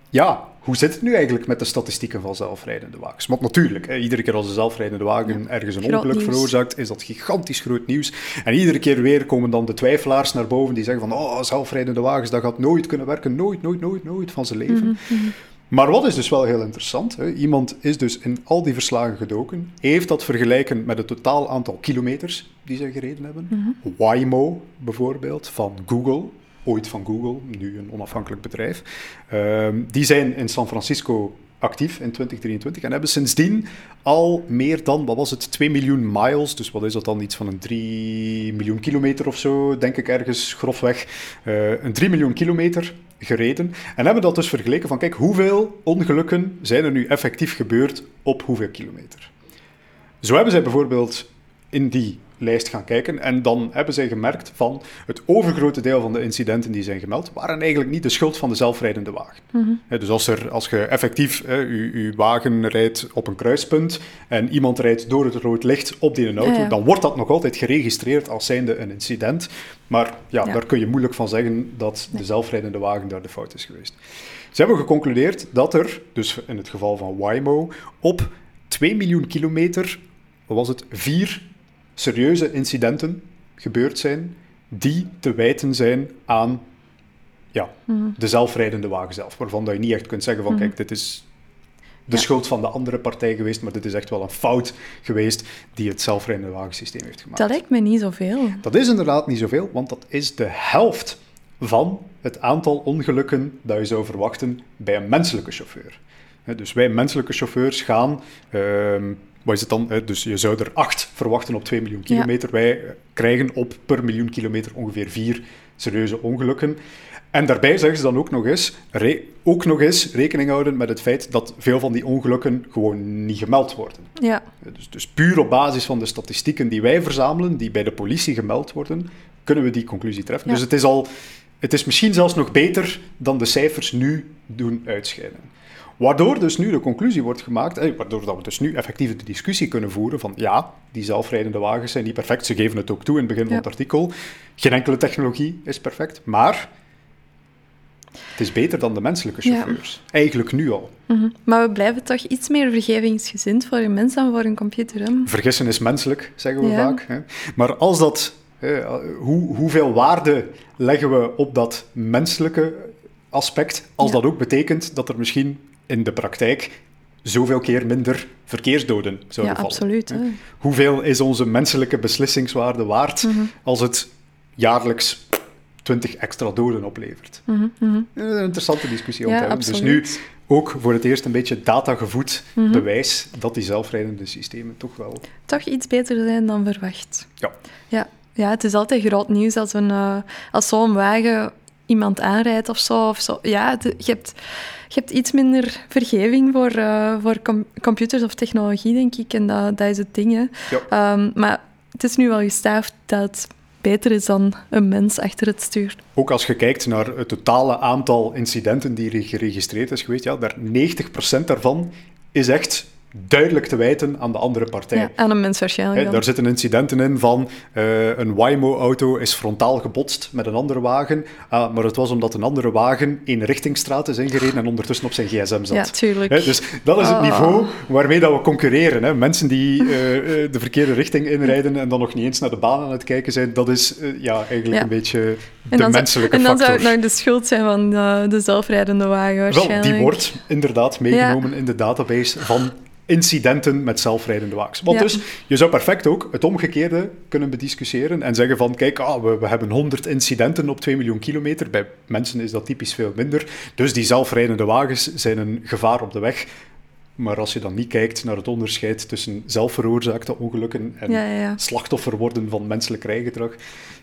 ja, hoe zit het nu eigenlijk met de statistieken van zelfrijdende wagens? Want natuurlijk, hè, iedere keer als een zelfrijdende wagen ergens een ongeluk veroorzaakt, is dat gigantisch groot nieuws. En iedere keer weer komen dan de twijfelaars naar boven die zeggen van oh, zelfrijdende wagens, dat gaat nooit kunnen werken, nooit, nooit, nooit, nooit van zijn leven. Mhm, mhm. Maar wat is dus wel heel interessant, hè? iemand is dus in al die verslagen gedoken, heeft dat vergelijken met het totaal aantal kilometers die zij gereden hebben. Mm Waymo bijvoorbeeld, van Google, ooit van Google, nu een onafhankelijk bedrijf. Ehm, die zijn in San Francisco actief in 2023 en hebben sindsdien al meer dan, wat was het, 2 miljoen miles, dus wat is dat dan, iets van een 3 miljoen kilometer of zo, denk ik ergens grofweg, uh, een 3 miljoen kilometer gereden. En hebben dat dus vergeleken van, kijk, hoeveel ongelukken zijn er nu effectief gebeurd op hoeveel kilometer. Zo hebben zij bijvoorbeeld in die lijst gaan kijken. En dan hebben zij gemerkt van het overgrote deel van de incidenten die zijn gemeld, waren eigenlijk niet de schuld van de zelfrijdende wagen. Mm dus als, er, als je effectief je, wagen rijdt op een kruispunt en iemand rijdt door het rood licht op die auto, dan wordt dat nog altijd geregistreerd als zijnde een incident. Maar ja, daar kun je moeilijk van zeggen dat de zelfrijdende wagen daar de fout is geweest. Ze hebben geconcludeerd dat er, dus in het geval van Waymo, op 2 miljoen kilometer, was het, vier serieuze incidenten gebeurd zijn die te wijten zijn aan ja, mhm. de zelfrijdende wagen zelf. Waarvan dat je niet echt kunt zeggen van, mhm. kijk, dit is de schuld van de andere partij geweest, maar dit is echt wel een fout geweest die het zelfrijdende wagensysteem heeft gemaakt. Dat lijkt me niet zoveel. Dat is inderdaad niet zoveel, want dat is de helft van het aantal ongelukken dat je zou verwachten bij een menselijke chauffeur. Dus wij menselijke chauffeurs gaan ehm, wat is het dan? Dus je zou er acht verwachten op 2 miljoen kilometer. Wij krijgen op per miljoen kilometer ongeveer vier serieuze ongelukken. En daarbij zeggen ze dan ook nog eens, ook nog eens rekening houden met het feit dat veel van die ongelukken gewoon niet gemeld worden. Ja. Dus, dus puur op basis van de statistieken die wij verzamelen, die bij de politie gemeld worden, kunnen we die conclusie treffen. Dus het is, al, het is misschien zelfs nog beter dan de cijfers nu doen uitschijnen. Waardoor dus nu de conclusie wordt gemaakt, eh, waardoor dat we dus nu effectief de discussie kunnen voeren van ja, die zelfrijdende wagens zijn niet perfect, ze geven het ook toe in het begin van het artikel. Geen enkele technologie is perfect, maar het is beter dan de menselijke chauffeurs. Eigenlijk nu al. Mhm. Maar we blijven toch iets meer vergevingsgezind voor een mens dan voor een computer. Hè? Vergissen is menselijk, zeggen we vaak. Hè? Maar als dat, hoe, hoeveel waarde leggen we op dat menselijke aspect, als dat ook betekent dat er misschien in de praktijk zoveel keer minder verkeersdoden zouden ja, vallen. Absoluut, Hoeveel is onze menselijke beslissingswaarde waard mhm. als het jaarlijks 20 extra doden oplevert? Mhm, mhm. Een interessante discussie om te hebben. Dus nu ook voor het eerst een beetje datagevoed bewijs dat die zelfrijdende systemen toch wel... Toch iets beter zijn dan verwacht. Ja. Ja, ja het is altijd groot nieuws als, een, uh, als zo'n wagen iemand aanrijdt of zo. Of zo. Ja, je hebt je hebt iets minder vergeving voor, uh, voor computers of technologie, denk ik. En dat, dat is het ding. Hè. Ehm, maar het is nu wel gestaafd dat het beter is dan een mens achter het stuur. Ook als je kijkt naar het totale aantal incidenten die geregistreerd is geweest, ja, daar 90% daarvan is echt duidelijk te wijten aan de andere partij. Ja, aan een mens waarschijnlijk. daar zitten incidenten in van uh, een Waymo-auto is frontaal gebotst met een andere wagen, uh, maar het was omdat een andere wagen in richtingstraat is ingereden en ondertussen op zijn gsm zat. Ja, tuurlijk. dus dat is het ah. niveau waarmee dat we concurreren. Hè. Mensen die uh, de verkeerde richting inrijden en dan nog niet eens naar de baan aan het kijken zijn, dat is ja, eigenlijk een beetje de menselijke factor. En dan zou het nou de schuld zijn van de zelfrijdende wagen waarschijnlijk. Wel, die wordt inderdaad meegenomen in de database van incidenten met zelfrijdende wagens. Want dus, je zou perfect ook het omgekeerde kunnen bediscussiëren en zeggen van, kijk, ah, we, we, hebben 100 incidenten op 2 miljoen kilometer. Bij mensen is dat typisch veel minder. Dus die zelfrijdende wagens zijn een gevaar op de weg. Maar als je dan niet kijkt naar het onderscheid tussen zelfveroorzaakte ongelukken en Ja, ja, ja. slachtoffer worden van menselijk rijgedrag,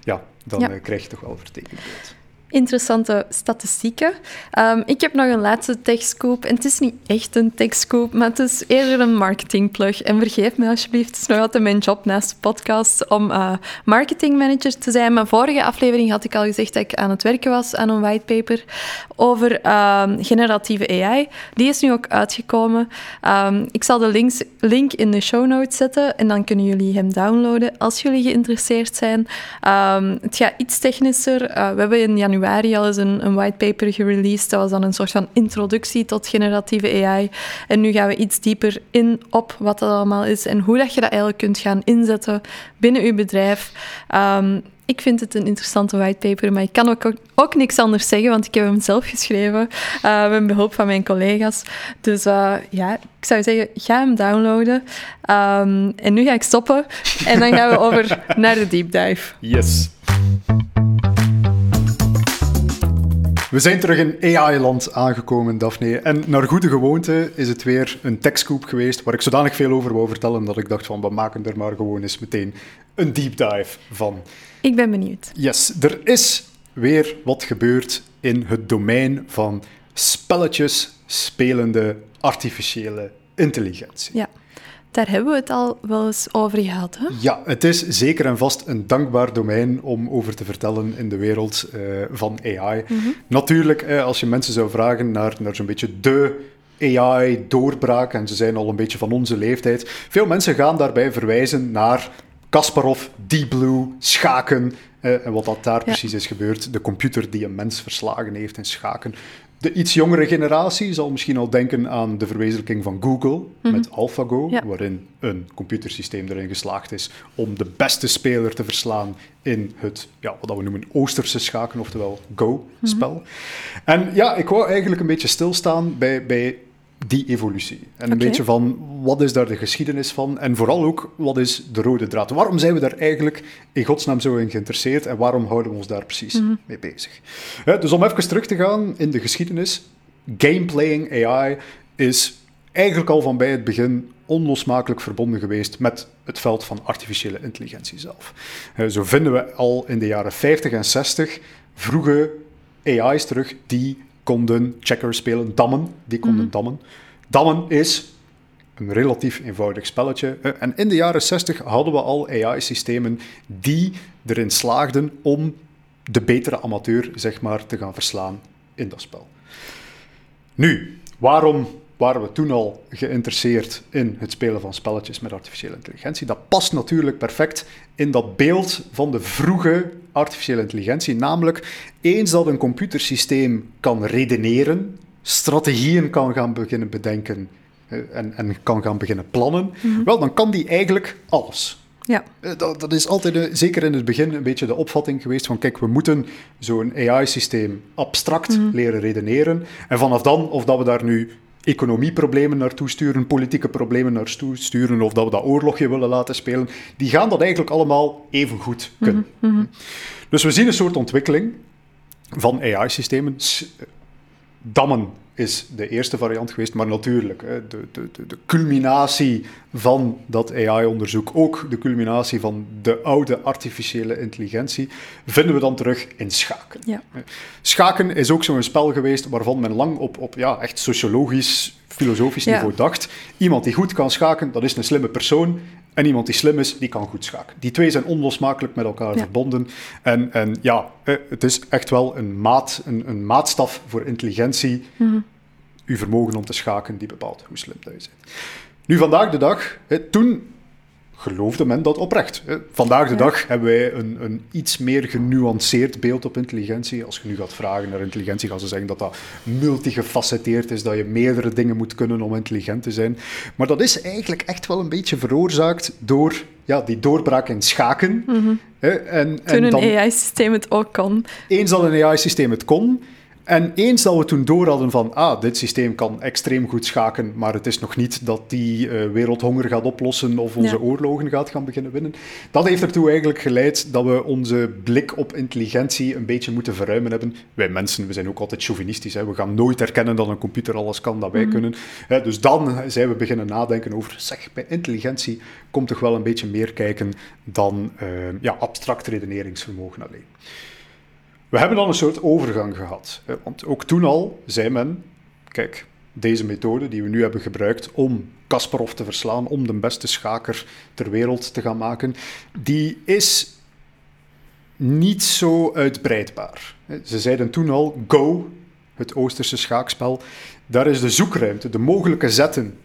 ja, dan eh, krijg je toch wel vertekend beeld. Interessante statistieken. Ehm, ik heb nog een laatste techscoop. En het is niet echt een techscoop, maar het is eerder een marketingplug. En vergeef me alsjeblieft, het is nog altijd mijn job naast de podcast om eh, marketingmanager te zijn. Mijn vorige aflevering had ik al gezegd dat ik aan het werken was aan een whitepaper over ehm, generatieve AI. Die is nu ook uitgekomen. Ehm, ik zal de link in de show notes zetten en dan kunnen jullie hem downloaden als jullie geïnteresseerd zijn. Het gaat iets technischer. Eh, we hebben in januari al eens een, een whitepaper gereleased. Dat was dan een soort van introductie tot generatieve AI. En nu gaan we iets dieper in op wat dat allemaal is en hoe dat je dat eigenlijk kunt gaan inzetten binnen je bedrijf. Ehm, ik vind het een interessante whitepaper, maar ik kan ook, ook niks anders zeggen, want ik heb hem zelf geschreven eh, met behulp van mijn collega's. Dus eh, ja, ik zou zeggen, ga hem downloaden. Ehm, en nu ga ik stoppen en dan gaan we over [LAUGHS] naar de deep dive. Yes. We zijn terug in AI-land aangekomen, Daphne. En naar goede gewoonte is het weer een techscoop geweest waar ik zodanig veel over wou vertellen dat ik dacht van, we maken er maar gewoon eens meteen een deep dive van. Ik ben benieuwd. Yes, er is weer wat gebeurd in het domein van spelletjes spelende artificiële intelligentie. Ja, daar hebben we het al wel eens over gehad. Hè? Ja, het is zeker en vast een dankbaar domein om over te vertellen in de wereld eh, van AI. Natuurlijk, eh, als je mensen zou vragen naar, naar zo'n beetje de AI-doorbraak, en ze zijn al een beetje van onze leeftijd, veel mensen gaan daarbij verwijzen naar Kasparov, Deep Blue, schaken, eh, en wat dat daar precies is gebeurd. De computer die een mens verslagen heeft in schaken. De iets jongere generatie zal misschien al denken aan de verwezenlijking van Google met AlphaGo, Ja. waarin een computersysteem erin geslaagd is om de beste speler te verslaan in het, ja, wat we noemen, Oosterse schaken, oftewel Go-spel. En ja, ik wou eigenlijk een beetje stilstaan bij, bij die evolutie. En een beetje van, wat is daar de geschiedenis van? En vooral ook, wat is de rode draad? Waarom zijn we daar eigenlijk in godsnaam zo in geïnteresseerd? En waarom houden we ons daar precies mee bezig? Dus om even terug te gaan in de geschiedenis. Gameplaying AI is eigenlijk al van bij het begin onlosmakelijk verbonden geweest met het veld van artificiële intelligentie zelf. Zo vinden we al in de jaren 50 en 60 vroege AI's terug die konden checkers spelen, dammen, die konden dammen. Dammen is een relatief eenvoudig spelletje. En in de jaren 60 hadden we al AI-systemen die erin slaagden om de betere amateur zeg maar, te gaan verslaan in dat spel. Nu, waarom waren we toen al geïnteresseerd in het spelen van spelletjes met artificiële intelligentie? Dat past natuurlijk perfect in dat beeld van de vroege artificiële intelligentie. Namelijk, eens dat een computersysteem kan redeneren, strategieën kan gaan beginnen bedenken eh, en, en kan gaan beginnen plannen, wel, dan kan die eigenlijk alles. Ja, Eh, Dat, dat is altijd, eh, zeker in het begin, een beetje de opvatting geweest van kijk, we moeten zo'n AI-systeem abstract leren redeneren. En vanaf dan, of dat we daar nu economieproblemen naartoe sturen, politieke problemen naartoe sturen, of dat we dat oorlogje willen laten spelen, die gaan dat eigenlijk allemaal even goed kunnen. Dus we zien een soort ontwikkeling van AI-systemen. Dammen is de eerste variant geweest, maar natuurlijk, de, de, de, de culminatie van dat AI-onderzoek, ook de culminatie van de oude artificiële intelligentie, vinden we dan terug in schaken. ja. Schaken is ook zo'n spel geweest waarvan men lang op, op ja, echt sociologisch, filosofisch Ja. niveau dacht. Iemand die goed kan schaken, dat is een slimme persoon. En iemand die slim is, die kan goed schaken. Die twee zijn onlosmakelijk met elkaar Ja. verbonden. En, en ja, eh, het is echt wel een, maat, een, een maatstaf voor intelligentie. Uw vermogen om te schaken, die bepaalt hoe slim dat je bent. Nu, vandaag de dag, toen geloofde men dat oprecht. Vandaag de dag hebben wij een, een iets meer genuanceerd beeld op intelligentie. Als je nu gaat vragen naar intelligentie, gaan ze zeggen dat dat multigefacetteerd is, dat je meerdere dingen moet kunnen om intelligent te zijn. Maar dat is eigenlijk echt wel een beetje veroorzaakt door ja, die doorbraak in schaken. hè, en, Toen en een dan, AI-systeem het ook kon. eens dat een AI-systeem het kon, En eens dat we toen door hadden van, ah, dit systeem kan extreem goed schaken, maar het is nog niet dat die uh, wereldhonger gaat oplossen of onze oorlogen gaat gaan beginnen winnen. Dat heeft ertoe eigenlijk geleid dat we onze blik op intelligentie een beetje moeten verruimen hebben. Wij mensen, we zijn ook altijd chauvinistisch. Hè? We gaan nooit erkennen dat een computer alles kan dat wij mhm. kunnen. Hè? Dus dan zijn we beginnen nadenken over, zeg, bij intelligentie komt toch wel een beetje meer kijken dan uh, ja, abstract redeneringsvermogen alleen. We hebben dan een soort overgang gehad. Want ook toen al zei men, kijk, deze methode die we nu hebben gebruikt om Kasparov te verslaan, om de beste schaker ter wereld te gaan maken, die is niet zo uitbreidbaar. Ze zeiden toen al, Go, het Oosterse schaakspel, daar is de zoekruimte, de mogelijke zetten,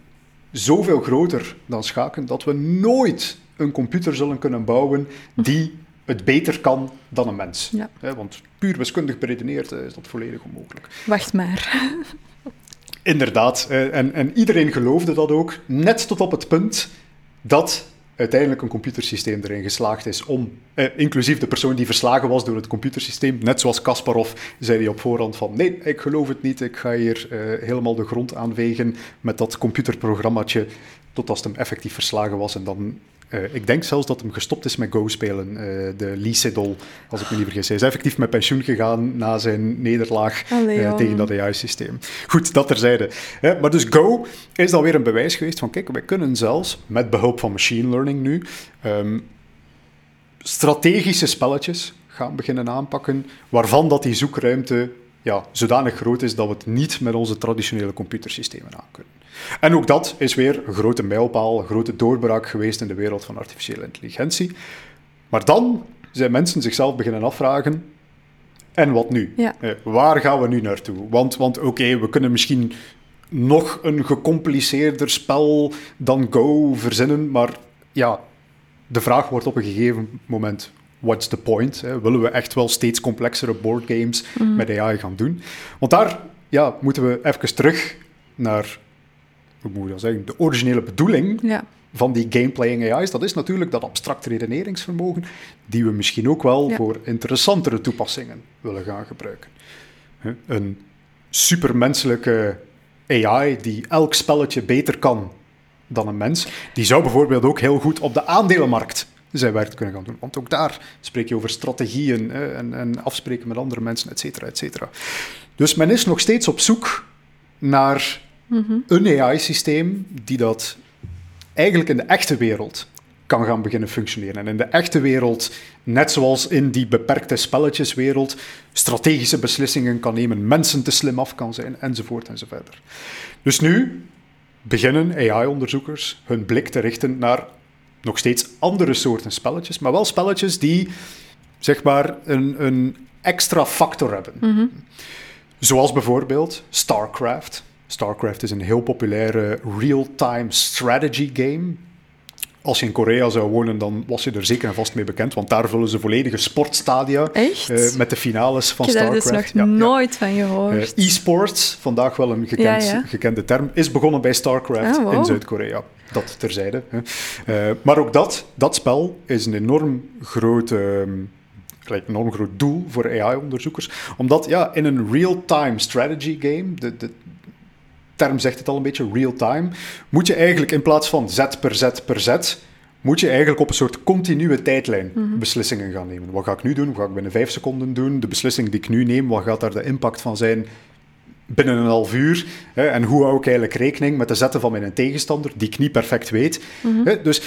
zoveel groter dan schaken, dat we nooit een computer zullen kunnen bouwen die het beter kan dan een mens. Ja. want puur wiskundig beredeneerd eh, is dat volledig onmogelijk. Wacht maar. Inderdaad. Eh, en, en iedereen geloofde dat ook, net tot op het punt dat uiteindelijk een computersysteem erin geslaagd is om, eh, inclusief de persoon die verslagen was door het computersysteem, net zoals Kasparov, zei hij op voorhand van nee, ik geloof het niet, ik ga hier eh, helemaal de grond aanvegen met dat computerprogrammaatje, tot als het hem effectief verslagen was en dan uh, ik denk zelfs dat hem gestopt is met Go spelen, uh, de Lee Sedol, als ik me niet vergis. Hij is effectief met pensioen gegaan na zijn nederlaag uh, tegen dat AI-systeem. Goed, dat terzijde. Uh, maar dus Go is dan weer een bewijs geweest van, kijk, wij kunnen zelfs, met behulp van machine learning nu, um, strategische spelletjes gaan beginnen aanpakken, waarvan dat die zoekruimte ja, zodanig groot is dat we het niet met onze traditionele computersystemen aan kunnen. En ook dat is weer een grote mijlpaal, een grote doorbraak geweest in de wereld van artificiële intelligentie. Maar dan zijn mensen zichzelf beginnen afvragen, en wat nu? Ja. Eh, waar gaan we nu naartoe? Want, want oké, we kunnen misschien nog een gecompliceerder spel dan Go verzinnen, maar ja, de vraag wordt op een gegeven moment what's the point? Hè? Willen we echt wel steeds complexere boardgames mm. met AI gaan doen? Want daar ja, moeten we even terug naar, hoe moet je dat zeggen, de originele bedoeling ja. van die gameplaying AI's. Dat is natuurlijk dat abstract redeneringsvermogen, die we misschien ook wel voor interessantere toepassingen willen gaan gebruiken. Een supermenselijke AI die elk spelletje beter kan dan een mens, die zou bijvoorbeeld ook heel goed op de aandelenmarkt zijn werk kunnen gaan doen. Want ook daar spreek je over strategieën hè, en, en, afspreken met andere mensen, et cetera, et cetera. Dus men is nog steeds op zoek naar mhm. een AI-systeem die dat eigenlijk in de echte wereld kan gaan beginnen functioneren. En in de echte wereld, net zoals in die beperkte spelletjeswereld, strategische beslissingen kan nemen, mensen te slim af kan zijn, enzovoort enzovoort. Dus nu beginnen AI-onderzoekers hun blik te richten naar nog steeds andere soorten spelletjes, maar wel spelletjes die zeg maar een, een extra factor hebben. Mhm. Zoals bijvoorbeeld StarCraft. StarCraft is een heel populaire real-time strategy game. Als je in Korea zou wonen, dan was je er zeker en vast mee bekend, want daar vullen ze volledige sportstadia uh, met de finales van StarCraft. Ik heb er dus nog nooit van gehoord. Uh, E-sports, vandaag wel een gekend, gekende term, is begonnen bij StarCraft oh, in Zuid-Korea dat terzijde. Uh, maar ook dat, dat spel is een enorm groot, uh, enorm groot doel voor AI-onderzoekers. Omdat ja, in een real-time strategy game, de, de term zegt het al een beetje, real-time, moet je eigenlijk in plaats van zet per zet per zet moet je eigenlijk op een soort continue tijdlijn mhm. beslissingen gaan nemen. Wat ga ik nu doen? Wat ga ik binnen vijf seconden doen? De beslissing die ik nu neem, wat gaat daar de impact van zijn binnen een half uur. Hè, en hoe hou ik eigenlijk rekening met de zetten van mijn tegenstander, die ik niet perfect weet. Mhm. hè, dus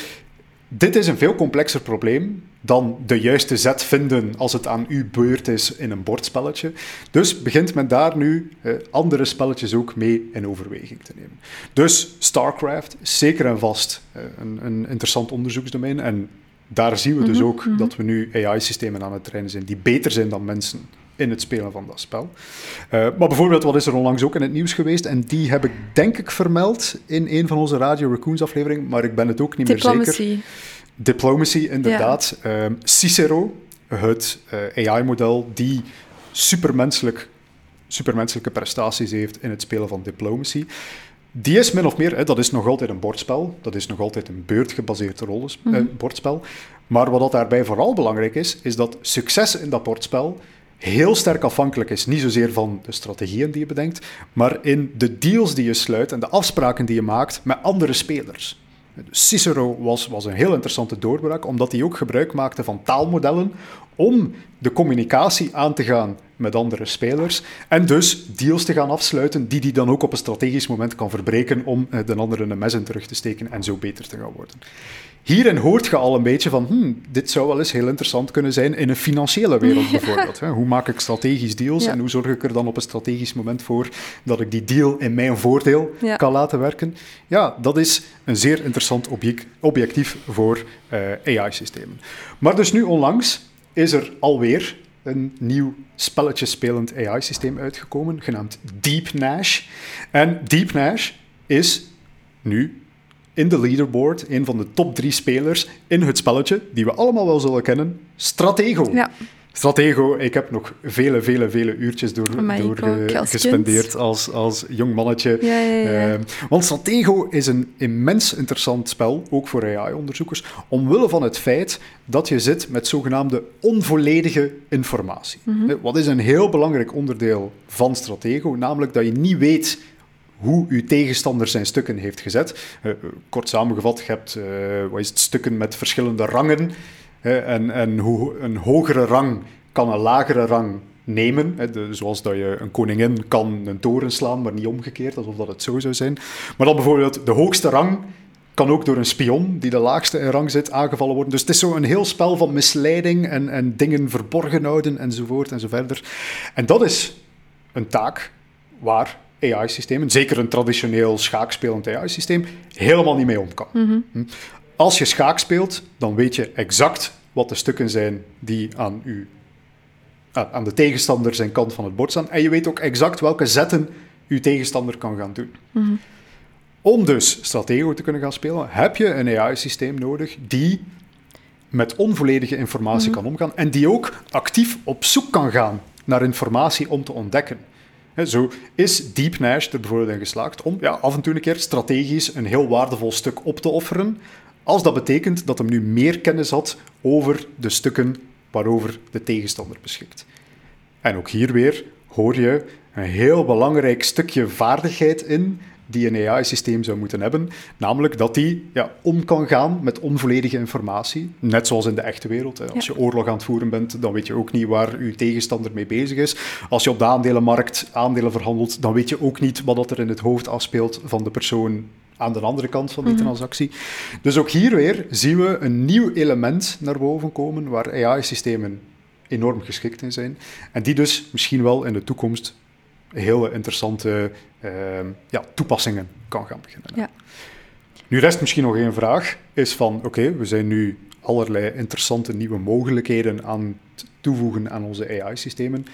dit is een veel complexer probleem dan de juiste zet vinden als het aan uw beurt is in een bordspelletje. Dus begint men daar nu andere spelletjes ook mee in overweging te nemen. Dus StarCraft, zeker en vast een, een interessant onderzoeksdomein. En daar zien we dus mhm, ook mhm. dat we nu AI-systemen aan het trainen zijn die beter zijn dan mensen in het spelen van dat spel. Uh, maar bijvoorbeeld, wat is er onlangs ook in het nieuws geweest? En die heb ik denk ik vermeld in een van onze Radio Raccoons afleveringen, maar ik ben het ook niet Diplomacy. meer zeker. Diplomacy, inderdaad. Ja. Uh, Cicero, het uh, AI-model die supermenselijk, supermenselijke prestaties heeft in het spelen van Diplomacy. Die is min of meer, hè, dat is nog altijd een bordspel, dat is nog altijd een beurtgebaseerd rollen, mm -hmm. bordspel. Maar wat dat daarbij vooral belangrijk is, is dat succes in dat bordspel heel sterk afhankelijk is, niet zozeer van de strategieën die je bedenkt, maar in de deals die je sluit en de afspraken die je maakt met andere spelers. Cicero was, was een heel interessante doorbraak, omdat hij ook gebruik maakte van taalmodellen om de communicatie aan te gaan met andere spelers en dus deals te gaan afsluiten die hij dan ook op een strategisch moment kan verbreken om eh, de andere een mes in terug te steken en zo beter te gaan worden. Hierin hoort je al een beetje van, hmm, dit zou wel eens heel interessant kunnen zijn in een financiële wereld [LAUGHS] bijvoorbeeld. Hoe maak ik strategisch deals en hoe zorg ik er dan op een strategisch moment voor dat ik die deal in mijn voordeel kan laten werken? Ja, dat is een zeer interessant objectief voor uh, AI-systemen. Maar dus nu onlangs is er alweer een nieuw spelletje spelend AI-systeem uitgekomen, genaamd Deep Nash. En Deep Nash is nu in de leaderboard een van de top drie spelers in het spelletje, die we allemaal wel zullen kennen, Stratego. Ja. Stratego, ik heb nog vele, vele, vele uurtjes door, door uh, gespendeerd als, als jong mannetje. Ja, ja, uh, want Stratego is een immens interessant spel, ook voor AI-onderzoekers, omwille van het feit dat je zit met zogenaamde onvolledige informatie. Mm Wat is een heel belangrijk onderdeel van Stratego, namelijk dat je niet weet hoe uw tegenstander zijn stukken heeft gezet. Uh, kort samengevat, je hebt wat is het, stukken met verschillende rangen en, en hoe een hogere rang kan een lagere rang nemen. Zoals dat je een koningin kan een toren slaan, maar niet omgekeerd, alsof dat het zo zou zijn. Maar dan bijvoorbeeld de hoogste rang kan ook door een spion, die de laagste in rang zit, aangevallen worden. Dus het is zo een heel spel van misleiding en, en dingen verborgen houden enzovoort en zo verder. En dat is een taak waar AI-systemen, zeker een traditioneel schaakspelend AI-systeem, helemaal niet mee om kan. Mhm. Hm. Als je schaak speelt, dan weet je exact wat de stukken zijn die aan, u, aan de tegenstander zijn kant van het bord staan. En je weet ook exact welke zetten uw tegenstander kan gaan doen. Mhm. Om dus stratego te kunnen gaan spelen, heb je een AI-systeem nodig die met onvolledige informatie mhm. kan omgaan en die ook actief op zoek kan gaan naar informatie om te ontdekken. Zo is Deep Nash er bijvoorbeeld in geslaagd om ja, af en toe een keer strategisch een heel waardevol stuk op te offeren, als dat betekent dat hem nu meer kennis had over de stukken waarover de tegenstander beschikt. En ook hier weer hoor je een heel belangrijk stukje vaardigheid in die een AI-systeem zou moeten hebben, namelijk dat die ja, om kan gaan met onvolledige informatie, net zoals in de echte wereld. Als je oorlog aan het voeren bent, dan weet je ook niet waar je tegenstander mee bezig is. Als je op de aandelenmarkt aandelen verhandelt, dan weet je ook niet wat er in het hoofd afspeelt van de persoon aan de andere kant van die mhm. transactie. Dus ook hier weer zien we een nieuw element naar boven komen waar AI-systemen enorm geschikt in zijn. En die dus misschien wel in de toekomst hele interessante ehm, ja, toepassingen kan gaan beginnen. Ja. Nu rest misschien nog één vraag, is van oké, we zijn nu allerlei interessante nieuwe mogelijkheden aan het toevoegen aan onze AI-systemen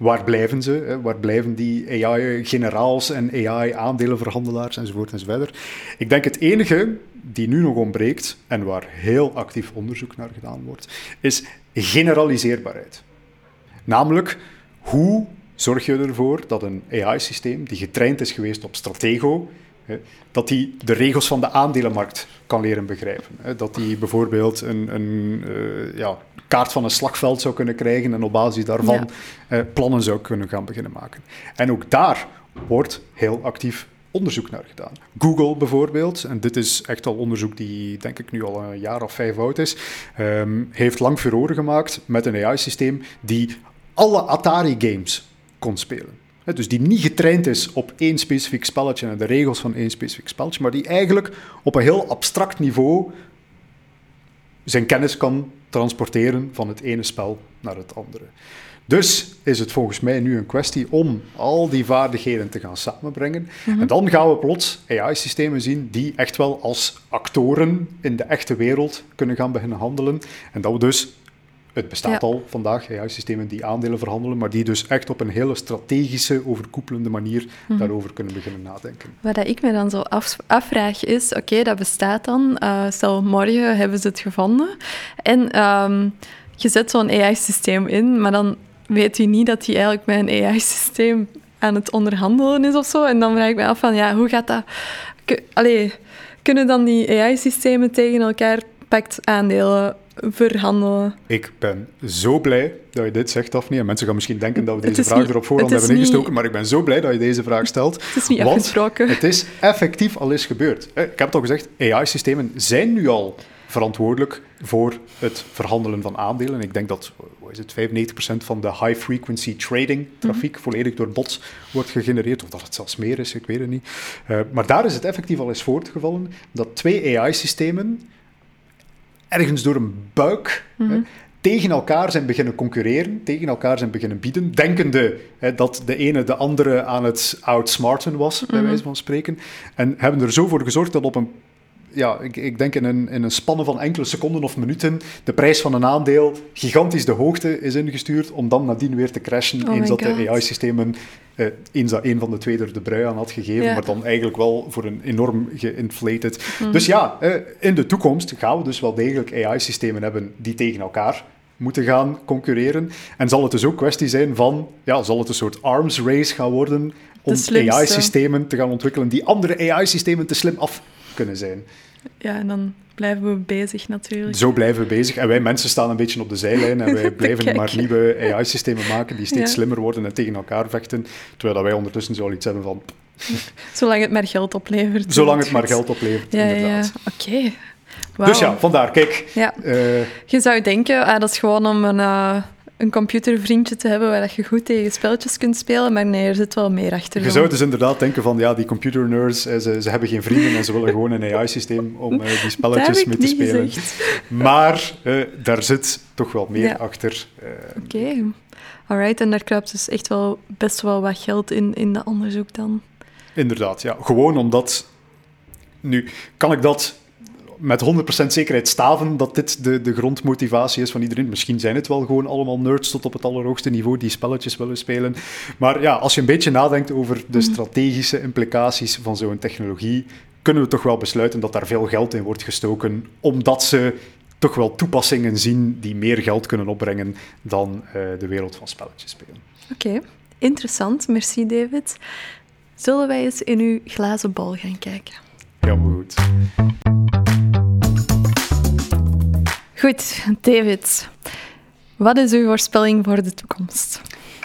waar blijven ze? Waar blijven die AI-generaals en AI-aandelenverhandelaars enzovoort enzovoort? Ik denk het enige die nu nog ontbreekt en waar heel actief onderzoek naar gedaan wordt, is generaliseerbaarheid. Namelijk, hoe zorg je ervoor dat een AI-systeem die getraind is geweest op Stratego, dat die de regels van de aandelenmarkt kan leren begrijpen. Dat die bijvoorbeeld een, een uh, ja, kaart van een slagveld zou kunnen krijgen en op basis daarvan ja. plannen zou kunnen gaan beginnen maken. En ook daar wordt heel actief onderzoek naar gedaan. Google bijvoorbeeld, en dit is echt al onderzoek die denk ik nu al een jaar of vijf oud is, um, heeft lang furoren gemaakt met een AI-systeem die alle Atari-games kon spelen. Dus die niet getraind is op één specifiek spelletje en de regels van één specifiek spelletje, maar die eigenlijk op een heel abstract niveau zijn kennis kan transporteren van het ene spel naar het andere. Dus is het volgens mij nu een kwestie om al die vaardigheden te gaan samenbrengen. Mhm. En dan gaan we plots AI-systemen zien die echt wel als actoren in de echte wereld kunnen gaan beginnen handelen. En dat we dus het bestaat al vandaag, AI-systemen die aandelen verhandelen, maar die dus echt op een hele strategische, overkoepelende manier mhm. daarover kunnen beginnen nadenken. Wat ik me dan zo afvraag is, oké, dat bestaat dan. Uh, stel, morgen hebben ze het gevonden. En ehm, je zet zo'n AI-systeem in, maar dan weet u niet dat hij eigenlijk met een AI-systeem aan het onderhandelen is of zo. En dan vraag ik me af van, ja, hoe gaat dat... Allee, kunnen dan die AI-systemen tegen elkaar pakt aandelen verhandelen. Ik ben zo blij dat je dit zegt, Daphne. En mensen gaan misschien denken dat we deze vraag niet- er op voorhand hebben ingestoken, niet- maar ik ben zo blij dat je deze vraag stelt. Het is niet afgesproken. Het is effectief al eens gebeurd. Eh, Ik heb het al gezegd, AI-systemen zijn nu al verantwoordelijk voor het verhandelen van aandelen. Ik denk dat wat is het, 95% van de high-frequency trading trafiek Mhm. volledig door bots wordt gegenereerd, of dat het zelfs meer is, ik weet het niet. Eh, maar daar is het effectief al eens voortgevallen dat twee AI-systemen ergens door een buik Mhm. hè, tegen elkaar zijn beginnen concurreren, tegen elkaar zijn beginnen bieden, denkende hè, dat de ene de andere aan het outsmarten was, bij Mhm. wijze van spreken. En hebben er zo voor gezorgd dat op een ja, ik, ik denk in een, in een spanne van enkele seconden of minuten de prijs van een aandeel gigantisch de hoogte is ingestuurd, om dan nadien weer te crashen, Oh eens my dat de. AI-systemen, eh, eens dat een van de twee er de brui aan had gegeven, Ja. maar dan eigenlijk wel voor een enorm geïnflated. Mhm. Dus ja, eh, in de toekomst gaan we dus wel degelijk AI-systemen hebben die tegen elkaar moeten gaan concurreren. En zal het dus ook kwestie zijn van, ja, zal het een soort arms race gaan worden om. AI-systemen te gaan ontwikkelen die andere AI-systemen te slim af kunnen zijn. Ja, en dan blijven we bezig natuurlijk. Zo blijven we bezig. En wij mensen staan een beetje op de zijlijn en [LAUGHS] wij blijven maar nieuwe AI-systemen maken die steeds Ja. slimmer worden en tegen elkaar vechten. Terwijl dat wij ondertussen zoal iets hebben van, [LAUGHS] Zolang het maar geld oplevert. zolang het maar geld oplevert, Ja, ja, ja. inderdaad. Oké. Dus ja, vandaar, kijk. Ja. eh, Je zou denken, ah, dat is gewoon om een, eh, een computervriendje te hebben waar dat je goed tegen spelletjes kunt spelen, maar nee, er zit wel meer achter. Je zou dus inderdaad denken van, ja, die computer nerds, eh, ze, ze hebben geen vrienden en ze willen gewoon een AI-systeem om eh, die spelletjes mee te spelen. gezegd. Maar eh, daar zit toch wel meer Ja. achter. Oké. Alright, en daar kruipt dus echt wel best wel wat geld in, in dat onderzoek dan. Inderdaad, ja. Gewoon omdat... Nu, kan ik dat met 100% zekerheid staven dat dit de, de grondmotivatie is van iedereen? Misschien zijn het wel gewoon allemaal nerds tot op het allerhoogste niveau die spelletjes willen spelen. Maar ja, als je een beetje nadenkt over de Mhm. strategische implicaties van zo'n technologie, kunnen we toch wel besluiten dat daar veel geld in wordt gestoken, omdat ze toch wel toepassingen zien die meer geld kunnen opbrengen dan eh, de wereld van spelletjes spelen. Oké, interessant. Merci, David. Zullen wij eens in uw glazen bal gaan kijken? Helemaal goed. Goed, David. Wat is uw voorspelling voor de toekomst?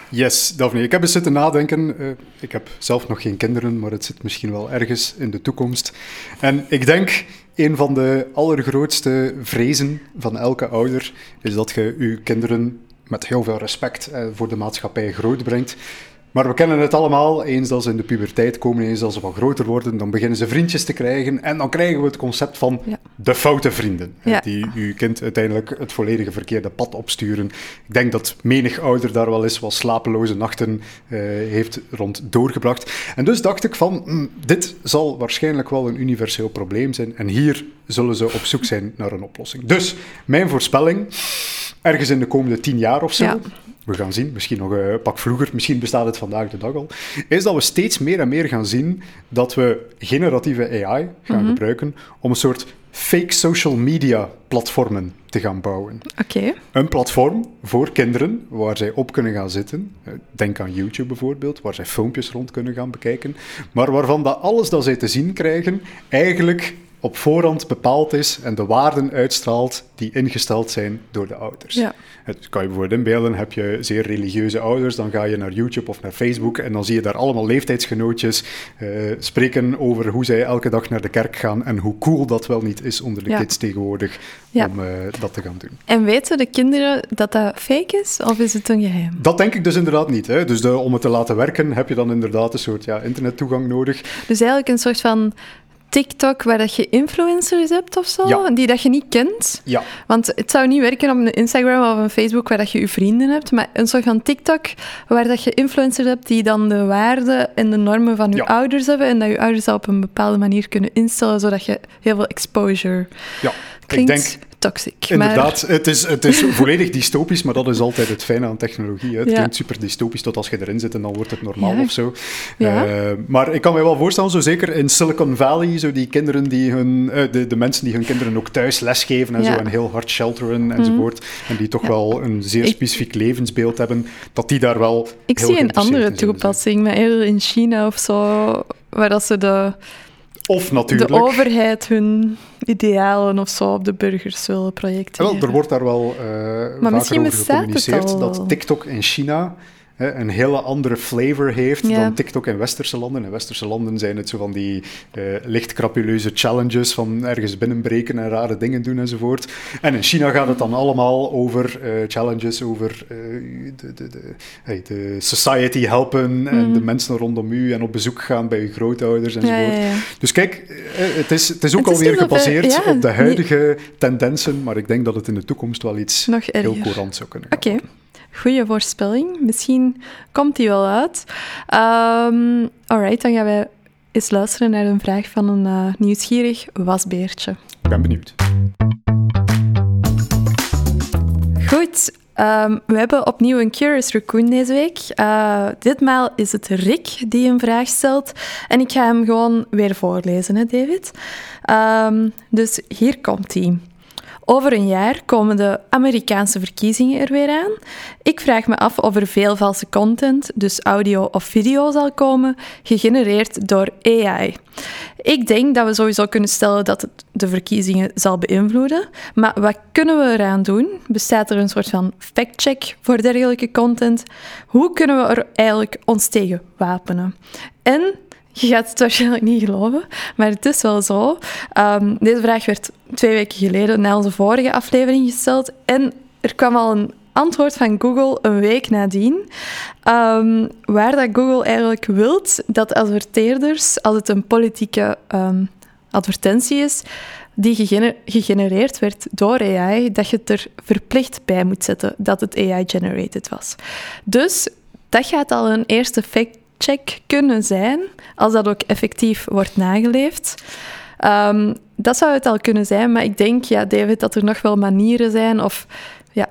Yes, Daphne. Ik heb eens zitten nadenken. Eh, ik heb zelf nog geen kinderen, maar het zit misschien wel ergens in de toekomst. En ik denk, een van de allergrootste vrezen van elke ouder is dat je je kinderen met heel veel respect eh, voor de maatschappij grootbrengt. Maar we kennen het allemaal, eens dat ze in de puberteit komen, eens dat ze wat groter worden, dan beginnen ze vriendjes te krijgen en dan krijgen we het concept van Ja. de foute vrienden, Ja. die uw kind uiteindelijk het volledige verkeerde pad opsturen. Ik denk dat menig ouder daar wel eens wat slapeloze nachten eh, heeft rond doorgebracht. En dus dacht ik van, hm, dit zal waarschijnlijk wel een universeel probleem zijn en hier zullen ze op zoek zijn naar een oplossing. Dus mijn voorspelling, ergens in de komende tien jaar of zo, Ja. we gaan zien, misschien nog een pak vroeger, misschien bestaat het vandaag de dag al, is dat we steeds meer en meer gaan zien dat we generatieve AI gaan Mhm. gebruiken om een soort fake social media platformen te gaan bouwen. Oké, Een platform voor kinderen waar zij op kunnen gaan zitten. Eh, Denk aan YouTube bijvoorbeeld, waar zij filmpjes rond kunnen gaan bekijken. Maar waarvan dat alles dat zij te zien krijgen eigenlijk op voorhand bepaald is en de waarden uitstraalt die ingesteld zijn door de ouders. ja. Het kan je bijvoorbeeld inbeelden, heb je zeer religieuze ouders, dan ga je naar YouTube of naar Facebook en dan zie je daar allemaal leeftijdsgenootjes eh, spreken over hoe zij elke dag naar de kerk gaan en hoe cool dat wel niet is onder de Ja. kids tegenwoordig Ja. om eh, dat te gaan doen. En weten de kinderen dat dat fake is, of is het een geheim? Dat denk ik dus inderdaad niet. Hè. Dus de, om het te laten werken heb je dan inderdaad een soort ja, internettoegang nodig. Dus eigenlijk een soort van TikTok waar dat je influencers hebt of zo, Ja. die dat je niet kent. Ja, Want het zou niet werken op een Instagram of een Facebook waar dat je je vrienden hebt, maar een soort van TikTok waar dat je influencers hebt die dan de waarden en de normen van je Ja. ouders hebben en dat je ouders dat op een bepaalde manier kunnen instellen, zodat je heel veel exposure... ja. Klinkt ik denk toxic, inderdaad, het, is, het is [LAUGHS] volledig dystopisch, maar dat is altijd het fijne aan technologie. Hè. Het Ja. klinkt super dystopisch tot als je erin zit en dan wordt het normaal Ja. of zo. Ja. Eh, maar ik kan me wel voorstellen, zo zeker in Silicon Valley, zo die kinderen die hun, eh, de, de mensen die hun kinderen ook thuis lesgeven en zo en heel hard shelteren enzovoort, en die toch wel een zeer Ik- specifiek levensbeeld hebben, dat die daar wel Ik zie een andere toepassing, maar eerder in China of zo, waar dat ze de, Of de natuurlijk... overheid hun idealen of zo op de burgers willen projecteren. Wel, er wordt daar wel uh, maar vaker over gecommuniceerd dat TikTok in China een hele andere flavor heeft dan TikTok in westerse landen. In westerse landen zijn het zo van die uh, licht crapuleuze challenges van ergens binnenbreken en rare dingen doen enzovoort. En in China gaat het dan allemaal over uh, challenges, over uh, de, de, de, hey, de, society helpen en de mhm. mensen rondom u en op bezoek gaan bij uw grootouders enzovoort. Ja, ja, dus kijk, het is, het is ook alweer gebaseerd op de huidige tendensen, maar ik denk dat het in de toekomst wel iets heel courant zou kunnen Oké. Goeie voorspelling. Misschien komt die wel uit. Um, alright, dan gaan wij eens luisteren naar een vraag van een uh, nieuwsgierig wasbeertje. Ik ben benieuwd. Goed, um, we hebben opnieuw een Curious Raccoon deze week. Uh, ditmaal is het Rick die een vraag stelt. En ik ga hem gewoon weer voorlezen, hè, David. Um, dus hier komt hij. Over een jaar komen de Amerikaanse verkiezingen er weer aan. Ik vraag me af of er veel valse content, dus audio of video, zal komen, gegenereerd door AI. Ik denk dat we sowieso kunnen stellen dat het de verkiezingen zal beïnvloeden. Maar wat kunnen we eraan doen? Bestaat er een soort van fact-check voor dergelijke content? Hoe kunnen we er eigenlijk ons tegen wapenen? En je gaat het waarschijnlijk niet geloven, maar het is wel zo. Um, deze vraag werd twee weken geleden na onze vorige aflevering gesteld. En er kwam al een antwoord van Google een week nadien. Um, waar dat Google eigenlijk wilt dat adverteerders, als het een politieke um, advertentie is, die gegenereerd werd door AI, dat je het er verplicht bij moet zetten dat het AI-generated was. Dus dat gaat al een eerste fact check kunnen zijn, als dat ook effectief wordt nageleefd. Um, dat zou het al kunnen zijn, maar ik denk, ja, David, dat er nog wel manieren zijn of ja,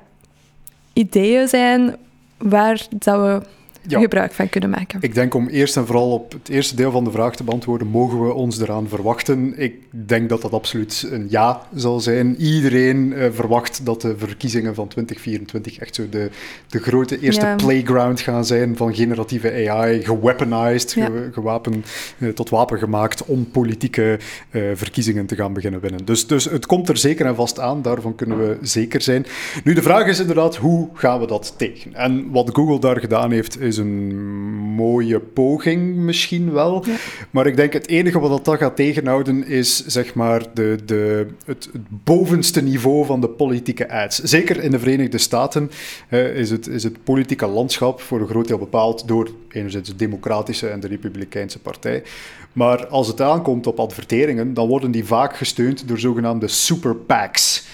ideeën zijn waar dat we gebruik van kunnen maken. Ik denk om eerst en vooral op het eerste deel van de vraag te beantwoorden, mogen we ons eraan verwachten? Ik denk dat dat absoluut een ja zal zijn. Iedereen uh, verwacht dat de verkiezingen van 2024 echt zo de, de grote eerste playground gaan zijn van generatieve AI, geweaponized, ge, gewapen, uh, tot wapen gemaakt om politieke uh, verkiezingen te gaan beginnen winnen. Dus, dus het komt er zeker en vast aan, daarvan kunnen we zeker zijn. Nu, de vraag is inderdaad, hoe gaan we dat tegen? En wat Google daar gedaan heeft, is een mooie poging misschien wel. Maar ik denk het enige wat dat gaat tegenhouden is zeg maar de, de, het, bovenste niveau van de politieke ads. Zeker in de Verenigde Staten is, het, is het politieke landschap voor een groot deel bepaald door enerzijds de Democratische en de Republikeinse Partij. Maar als het aankomt op adverteringen, dan worden die vaak gesteund door zogenaamde super PACs.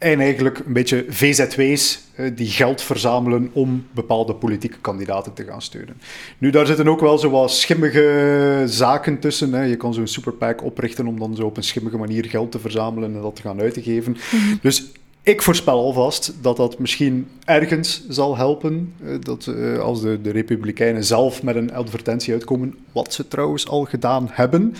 En eigenlijk een beetje VZW's die geld verzamelen om bepaalde politieke kandidaten te gaan steunen. Nu, daar zitten ook wel zo wat schimmige zaken tussen. Hè. Je kan zo'n superpack oprichten om dan zo op een schimmige manier geld te verzamelen en dat te gaan uitgeven. Mhm. Dus ik voorspel alvast dat dat misschien ergens zal helpen. Eh, dat uh, als de, de, Republikeinen zelf met een advertentie uitkomen, wat ze trouwens al gedaan hebben,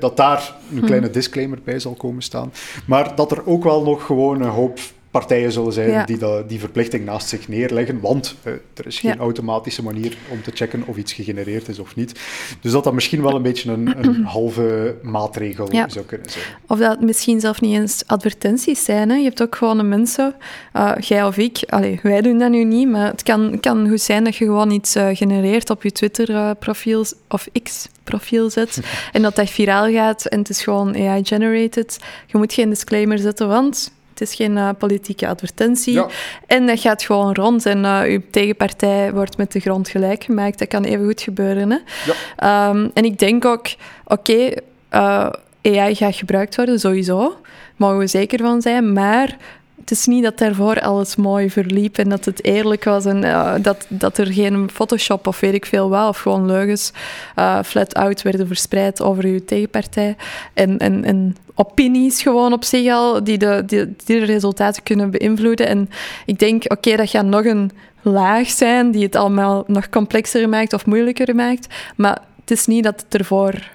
dat daar een mhm. kleine disclaimer bij zal komen staan. Maar dat er ook wel nog gewoon een hoop partijen zullen zijn die dat, die verplichting naast zich neerleggen, want uh, er is geen automatische manier om te checken of iets gegenereerd is of niet. Dus dat dat misschien wel een beetje een, een [CLEARS THROAT] halve maatregel zou kunnen zijn. Of dat misschien zelf niet eens advertenties zijn. Hè? Je hebt ook gewoon mensen, uh, jij of ik, allee, wij doen dat nu niet, maar het kan, kan goed zijn dat je gewoon iets uh, genereert op je Twitter-profiel of X-profiel zet [LAUGHS] en dat dat viraal gaat en het is gewoon AI-generated. Je moet geen disclaimer zetten, want het is geen uh, politieke advertentie. En dat gaat gewoon rond. En uh, uw tegenpartij wordt met de grond gelijk gemaakt. Dat kan even goed gebeuren. Hè? Ja. Um, en ik denk ook, oké, okay, eh, AI gaat gebruikt worden, sowieso. Mogen we zeker van zijn. Maar het is niet dat daarvoor alles mooi verliep en dat het eerlijk was en uh, dat, dat er geen Photoshop of weet ik veel wat, of gewoon leugens uh, flat-out werden verspreid over uw tegenpartij. En, en, en opinies gewoon op zich al, die de, die, die de resultaten kunnen beïnvloeden. En ik denk, oké, dat gaat nog een laag zijn die het allemaal nog complexer maakt of moeilijker maakt, maar het is niet dat het ervoor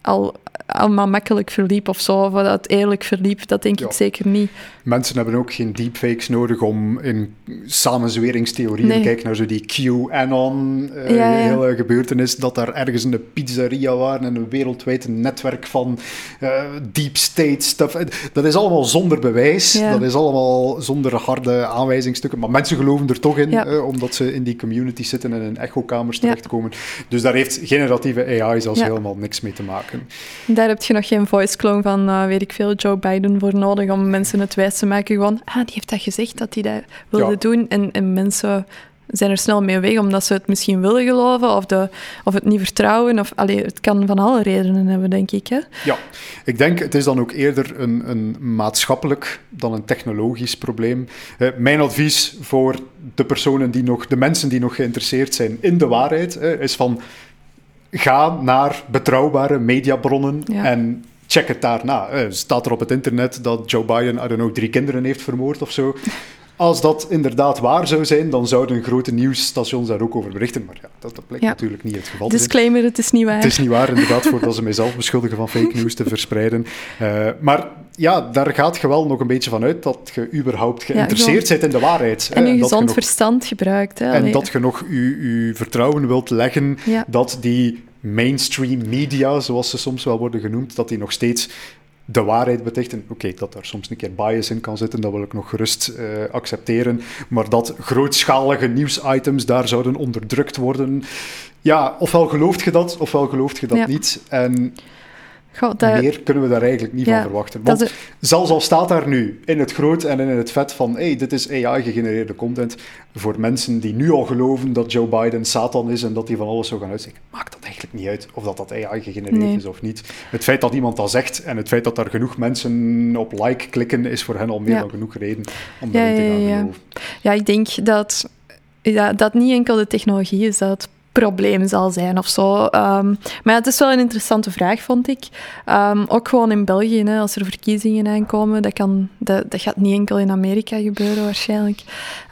al allemaal makkelijk verliep of zo, of dat het eerlijk verliep, dat denk ik zeker niet. Mensen hebben ook geen deepfakes nodig om in samenzweringstheorieën te kijken naar zo die QAnon uh, ja, hele gebeurtenis, dat daar ergens een pizzeria waren en een wereldwijd netwerk van uh, deep state stuff. Dat is allemaal zonder bewijs, dat is allemaal zonder harde aanwijzingstukken, maar mensen geloven er toch in, uh, omdat ze in die community zitten en in echokamers terechtkomen. Dus daar heeft generatieve AI zelfs helemaal niks mee te maken. Daar heb je nog geen voice clone van, weet ik veel, Joe Biden voor nodig om mensen het wijs te maken. Gewoon, ah, die heeft dat gezegd dat hij dat wilde doen. En, en mensen zijn er snel mee weg omdat ze het misschien willen geloven of, de, of het niet vertrouwen. Of, allee, het kan van alle redenen hebben, denk ik. Hè? Ja, ik denk het is dan ook eerder een, een maatschappelijk dan een technologisch probleem. Uh, mijn advies voor de personen die nog, de mensen die nog geïnteresseerd zijn in de waarheid, uh, is van ga naar betrouwbare mediabronnen en check het daarna. Uh, staat er op het internet dat Joe Biden, I don't know, drie kinderen heeft vermoord of zo? Als dat inderdaad waar zou zijn, dan zouden grote nieuwsstations daar ook over berichten. Maar ja, dat, dat blijkt natuurlijk niet het geval. Disclaimer, het is niet waar. Het is niet waar, inderdaad, voordat ze mijzelf beschuldigen van fake news te verspreiden. Uh, maar ja, daar gaat je wel nog een beetje van uit dat je überhaupt geïnteresseerd ja, bent in de waarheid. En je gezond verstand gebruikt. Hè, en dat je nog je, vertrouwen wilt leggen dat die mainstream media, zoals ze soms wel worden genoemd, dat die nog steeds de waarheid betichten. Oké, dat daar soms een keer bias in kan zitten, dat wil ik nog gerust uh, accepteren. Maar dat grootschalige nieuwsitems daar zouden onderdrukt worden. Ja, ofwel gelooft je dat, ofwel gelooft je dat niet. En meer kunnen we daar eigenlijk niet van verwachten. Want zelfs al staat daar nu in het groot en in het vet van hey, dit is AI-gegenereerde content, voor mensen die nu al geloven dat Joe Biden Satan is en dat hij van alles zou gaan uitzeggen, maakt dat eigenlijk niet uit of dat, dat AI-gegenereerd is of niet. Het feit dat iemand dat zegt en het feit dat daar genoeg mensen op like klikken, is voor hen al meer dan genoeg reden om daarin te gaan geloven. Ja, ik denk dat ja, dat niet enkel de technologie is dat probleem zal zijn of zo. Um, maar het is wel een interessante vraag, vond ik. Um, ook gewoon in België, hè, als er verkiezingen aankomen, dat, kan, dat, dat gaat niet enkel in Amerika gebeuren waarschijnlijk.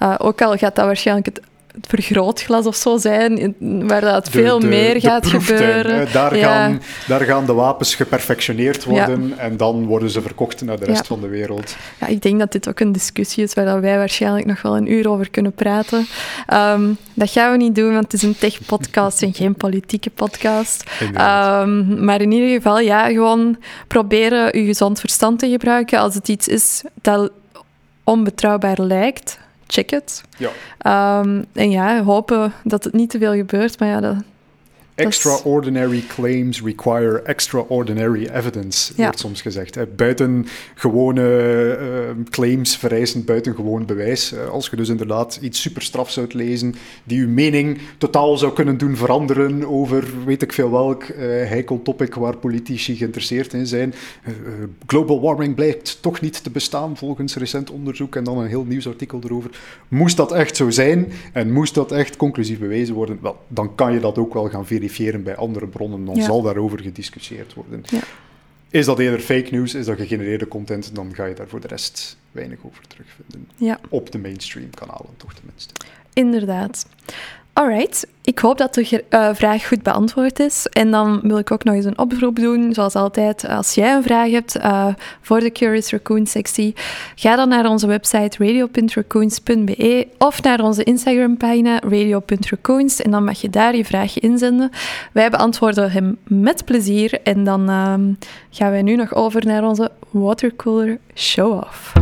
Uh, ook al gaat dat waarschijnlijk het het vergrootglas of zo zijn, waar dat veel meer gaat gebeuren. Daar, gaan, daar gaan de wapens geperfectioneerd worden en dan worden ze verkocht naar de rest van de wereld. Ja, ik denk dat dit ook een discussie is waar wij waarschijnlijk nog wel een uur over kunnen praten. Ehm, dat gaan we niet doen, want het is een tech-podcast en geen politieke podcast. Um, maar in ieder geval, ja, gewoon proberen je gezond verstand te gebruiken als het iets is dat onbetrouwbaar lijkt check het. Ja. Um, en ja, hopen dat het niet te veel gebeurt, maar ja, dat, Extraordinary claims require extraordinary evidence, wordt soms gezegd. Buiten gewone uh, claims vereisen buitengewoon bewijs. Uh, als je dus inderdaad iets superstraf zou lezen, die uw mening totaal zou kunnen doen veranderen over weet ik veel welk uh, heikel topic waar politici geïnteresseerd in zijn. global warming blijkt toch niet te bestaan volgens recent onderzoek en dan een heel nieuwsartikel erover. Moest dat echt zo zijn en moest dat echt conclusief bewezen worden, wel, dan kan je dat ook wel gaan verifiëren verifiëren bij andere bronnen, dan zal daarover gediscussieerd worden. Ja. Is dat eerder fake news, is dat gegenereerde content, dan ga je daar voor de rest weinig over terugvinden. Ja. Op de mainstream kanalen, toch tenminste. Inderdaad. Alright, ik hoop dat de uh, vraag goed beantwoord is. En dan wil ik ook nog eens een oproep doen. Zoals altijd, als jij een vraag hebt uh, voor de Curious Raccoon sectie, ga dan naar onze website radio.raccoons.be of naar onze Instagram-pagina radio.raccoons en dan mag je daar je vraagje inzenden. Wij beantwoorden hem met plezier en dan uh, gaan wij nu nog over naar onze watercooler show-off.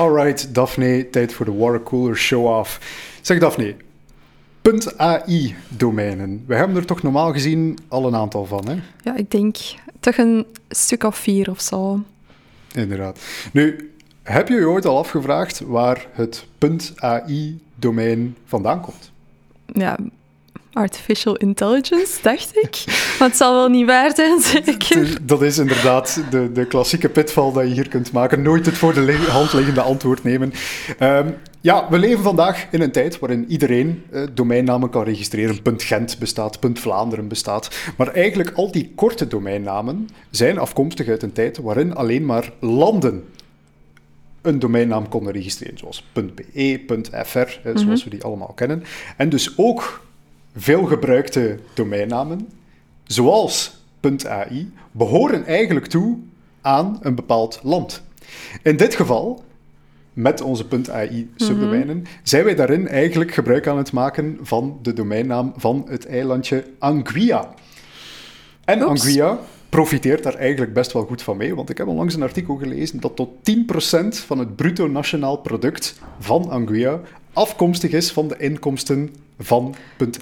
Alright, Daphne, tijd voor de watercooler show-off. Zeg Daphne, .ai-domeinen. We hebben er toch normaal gezien al een aantal van, hè? Ja, ik denk toch een stuk of vier of zo. Inderdaad. Nu, heb je je ooit al afgevraagd waar het .ai-domein vandaan komt? Ja, artificial intelligence, dacht ik. Maar het zal wel niet waar zijn, zeker? Dat is inderdaad de, de klassieke pitval dat je hier kunt maken. Nooit het voor de hand liggende antwoord nemen. Um, ja, we leven vandaag in een tijd waarin iedereen uh, domeinnamen kan registreren. Gent bestaat, Vlaanderen bestaat. Maar eigenlijk al die korte domeinnamen zijn afkomstig uit een tijd waarin alleen maar landen een domeinnaam konden registreren, zoals .be, .fr, zoals mhm. we die allemaal kennen. En dus ook veel gebruikte domeinnamen, zoals .ai, behoren eigenlijk toe aan een bepaald land. In dit geval, met onze .ai subdomeinen, mm zijn wij daarin eigenlijk gebruik aan het maken van de domeinnaam van het eilandje Anguilla. En Oeps. Anguilla profiteert daar eigenlijk best wel goed van mee, want ik heb onlangs een artikel gelezen dat tot 10% van het bruto nationaal product van Anguilla afkomstig is van de inkomsten van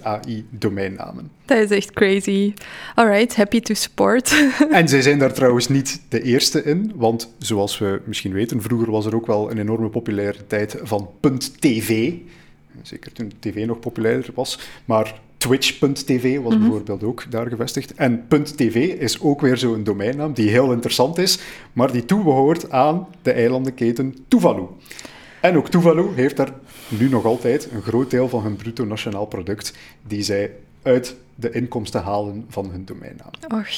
.ai domeinnamen. Dat is echt crazy. Alright, happy to support. [LAUGHS] en zij zijn daar trouwens niet de eerste in, want zoals we misschien weten, vroeger was er ook wel een enorme populariteit van .tv. Zeker toen tv nog populairder was, maar Twitch.tv was mhm. bijvoorbeeld ook daar gevestigd. En .tv is ook weer zo'n domeinnaam die heel interessant is, maar die toebehoort aan de eilandenketen Tuvalu. En ook Tuvalu heeft daar nu nog altijd een groot deel van hun bruto nationaal product die zij uit de inkomsten halen van hun domeinnaam. Och,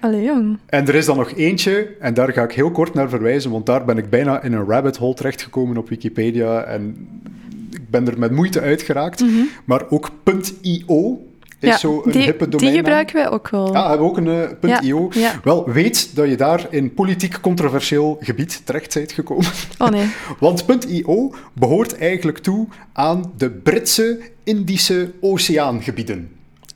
allee jong. En er is dan nog eentje, en daar ga ik heel kort naar verwijzen, want daar ben ik bijna in een rabbit hole terechtgekomen op Wikipedia en ik ben er met moeite uitgeraakt. Mm Maar ook .io is ja, zo een die, hippe domein. Die gebruiken wij ook wel. Ja, we hebben ook een uh, .io. Ja, Wel, weet dat je daar in politiek controversieel gebied terecht bent gekomen. Oh nee. [LAUGHS] Want .io behoort eigenlijk toe aan de Britse Indische Oceaangebieden.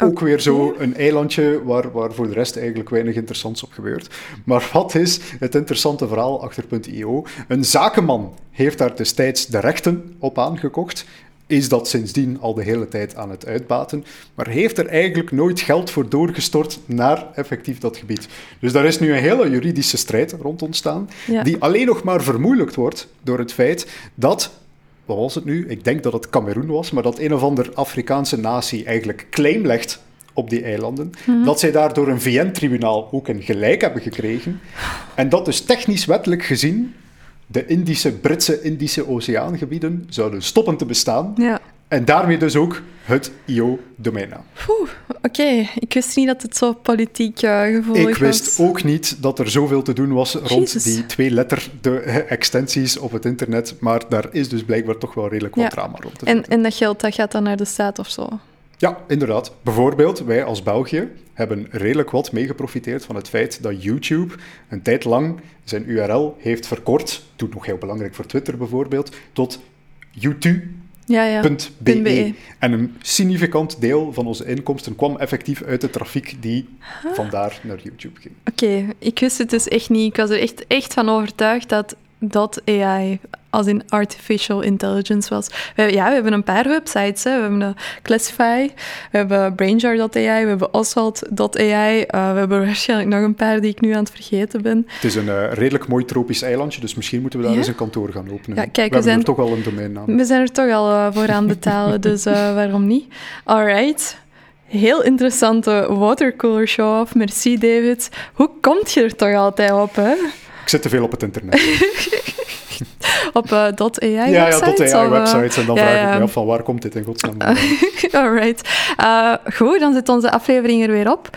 Ook weer zo een eilandje waar, waar voor de rest eigenlijk weinig interessants op gebeurt. Maar wat is het interessante verhaal achter .io? Een zakenman heeft daar destijds de rechten op aangekocht is dat sindsdien al de hele tijd aan het uitbaten, maar heeft er eigenlijk nooit geld voor doorgestort naar effectief dat gebied. Dus daar is nu een hele juridische strijd rond ontstaan, die alleen nog maar vermoeilijkt wordt door het feit dat, wat was het nu? Ik denk dat het Cameroen was, maar dat een of ander Afrikaanse natie eigenlijk claim legt op die eilanden, mhm. dat zij daar door een VN-tribunaal ook een gelijk hebben gekregen, en dat dus technisch wettelijk gezien de Indische, Britse Indische Oceaangebieden zouden stoppen te bestaan. Ja. En daarmee dus ook het IO-domeinnaam. Oké, ik wist niet dat het zo politiek uh, gevoelig was. Ik wist ook niet dat er zoveel te doen was rond die twee letter de extensies op het internet, maar daar is dus blijkbaar toch wel redelijk wat drama rond. En, en dat geld dat gaat dan naar de staat of zo? Ja, inderdaad. Bijvoorbeeld, wij als België hebben redelijk wat meegeprofiteerd van het feit dat YouTube een tijd lang zijn URL heeft verkort, doet nog heel belangrijk voor Twitter bijvoorbeeld, tot YouTube. Ja, ja. .be. En een significant deel van onze inkomsten kwam effectief uit de trafiek die vandaar naar YouTube ging. Oké, ik wist het dus echt niet. Ik was er echt, echt van overtuigd dat dat AI als in artificial intelligence was. We, ja, we hebben een paar websites. Hè. We hebben Classify, we hebben Brainjar.ai, we hebben Oswald.ai. Uh, we hebben waarschijnlijk nog een paar die ik nu aan het vergeten ben. Het is een uh, redelijk mooi tropisch eilandje, dus misschien moeten we daar eens een kantoor gaan openen. Ja, kijk, we, we zijn er toch al een domeinnaam. We zijn er toch al uh, voor aan betalen, [LAUGHS] dus waarom niet? Alright. Heel interessante watercooler show-off. Merci, David. Hoe komt je er toch altijd op, hè? Ik zit te veel op het internet. [LAUGHS] op uh, .ai Ja, ja, .ai websites. En dan vraag ik me af van waar komt dit in godsnaam [LAUGHS] Alright. Uh, goed, dan zit onze aflevering er weer op.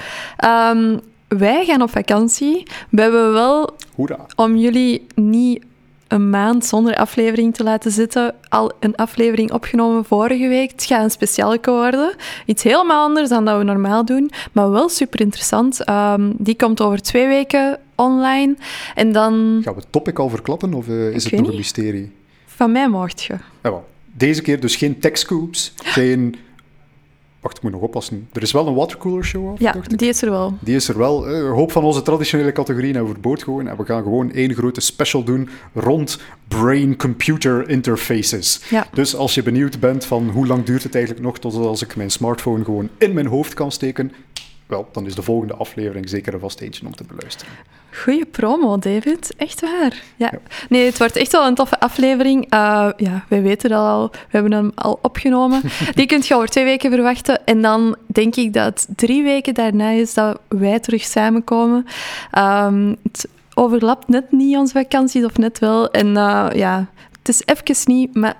Um, wij gaan op vakantie. We hebben wel, Hoera. om jullie niet een maand zonder aflevering te laten zitten, al een aflevering opgenomen vorige week. Het gaat een speciale worden. Iets helemaal anders dan dat we normaal doen, maar wel super interessant. Um, die komt over twee weken online. En dan... Gaan we het topic al verklappen of uh, is het nog een mysterie? Van mij mocht je. Deze keer dus geen tech scoops, geen Wacht, ik moet nog oppassen. Er is wel een watercooler show af, Ja, die is er wel. Die is er wel. Een hoop van onze traditionele categorieën hebben we verboord gewoon. En we gaan gewoon één grote special doen rond brain-computer interfaces. Ja. Dus als je benieuwd bent van hoe lang duurt het eigenlijk nog tot als ik mijn smartphone gewoon in mijn hoofd kan steken, wel, dan is de volgende aflevering zeker een vast eentje om te beluisteren. Goeie promo, David. Echt waar. Ja. Nee, het wordt echt wel een toffe aflevering. Uh, ja, wij weten dat al. We hebben hem al opgenomen. [LAUGHS] Die kunt je over twee weken verwachten. En dan denk ik dat drie weken daarna is dat wij terug samenkomen. Um, het overlapt net niet onze vakanties, of net wel. En uh, ja, het is even niet, maar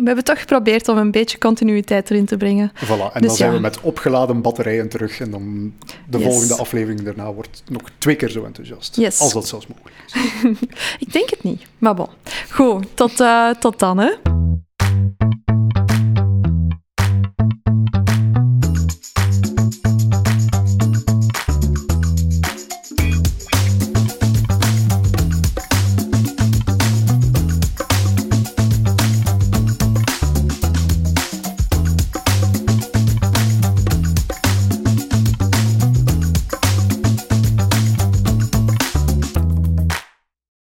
we hebben toch geprobeerd om een beetje continuïteit erin te brengen. Voilà, en dus dan zijn we met opgeladen batterijen terug. En dan de volgende aflevering daarna wordt nog twee keer zo enthousiast. Als dat zelfs mogelijk is. [LAUGHS] Ik denk het niet, maar bon. Goed, tot, uh, tot dan hè.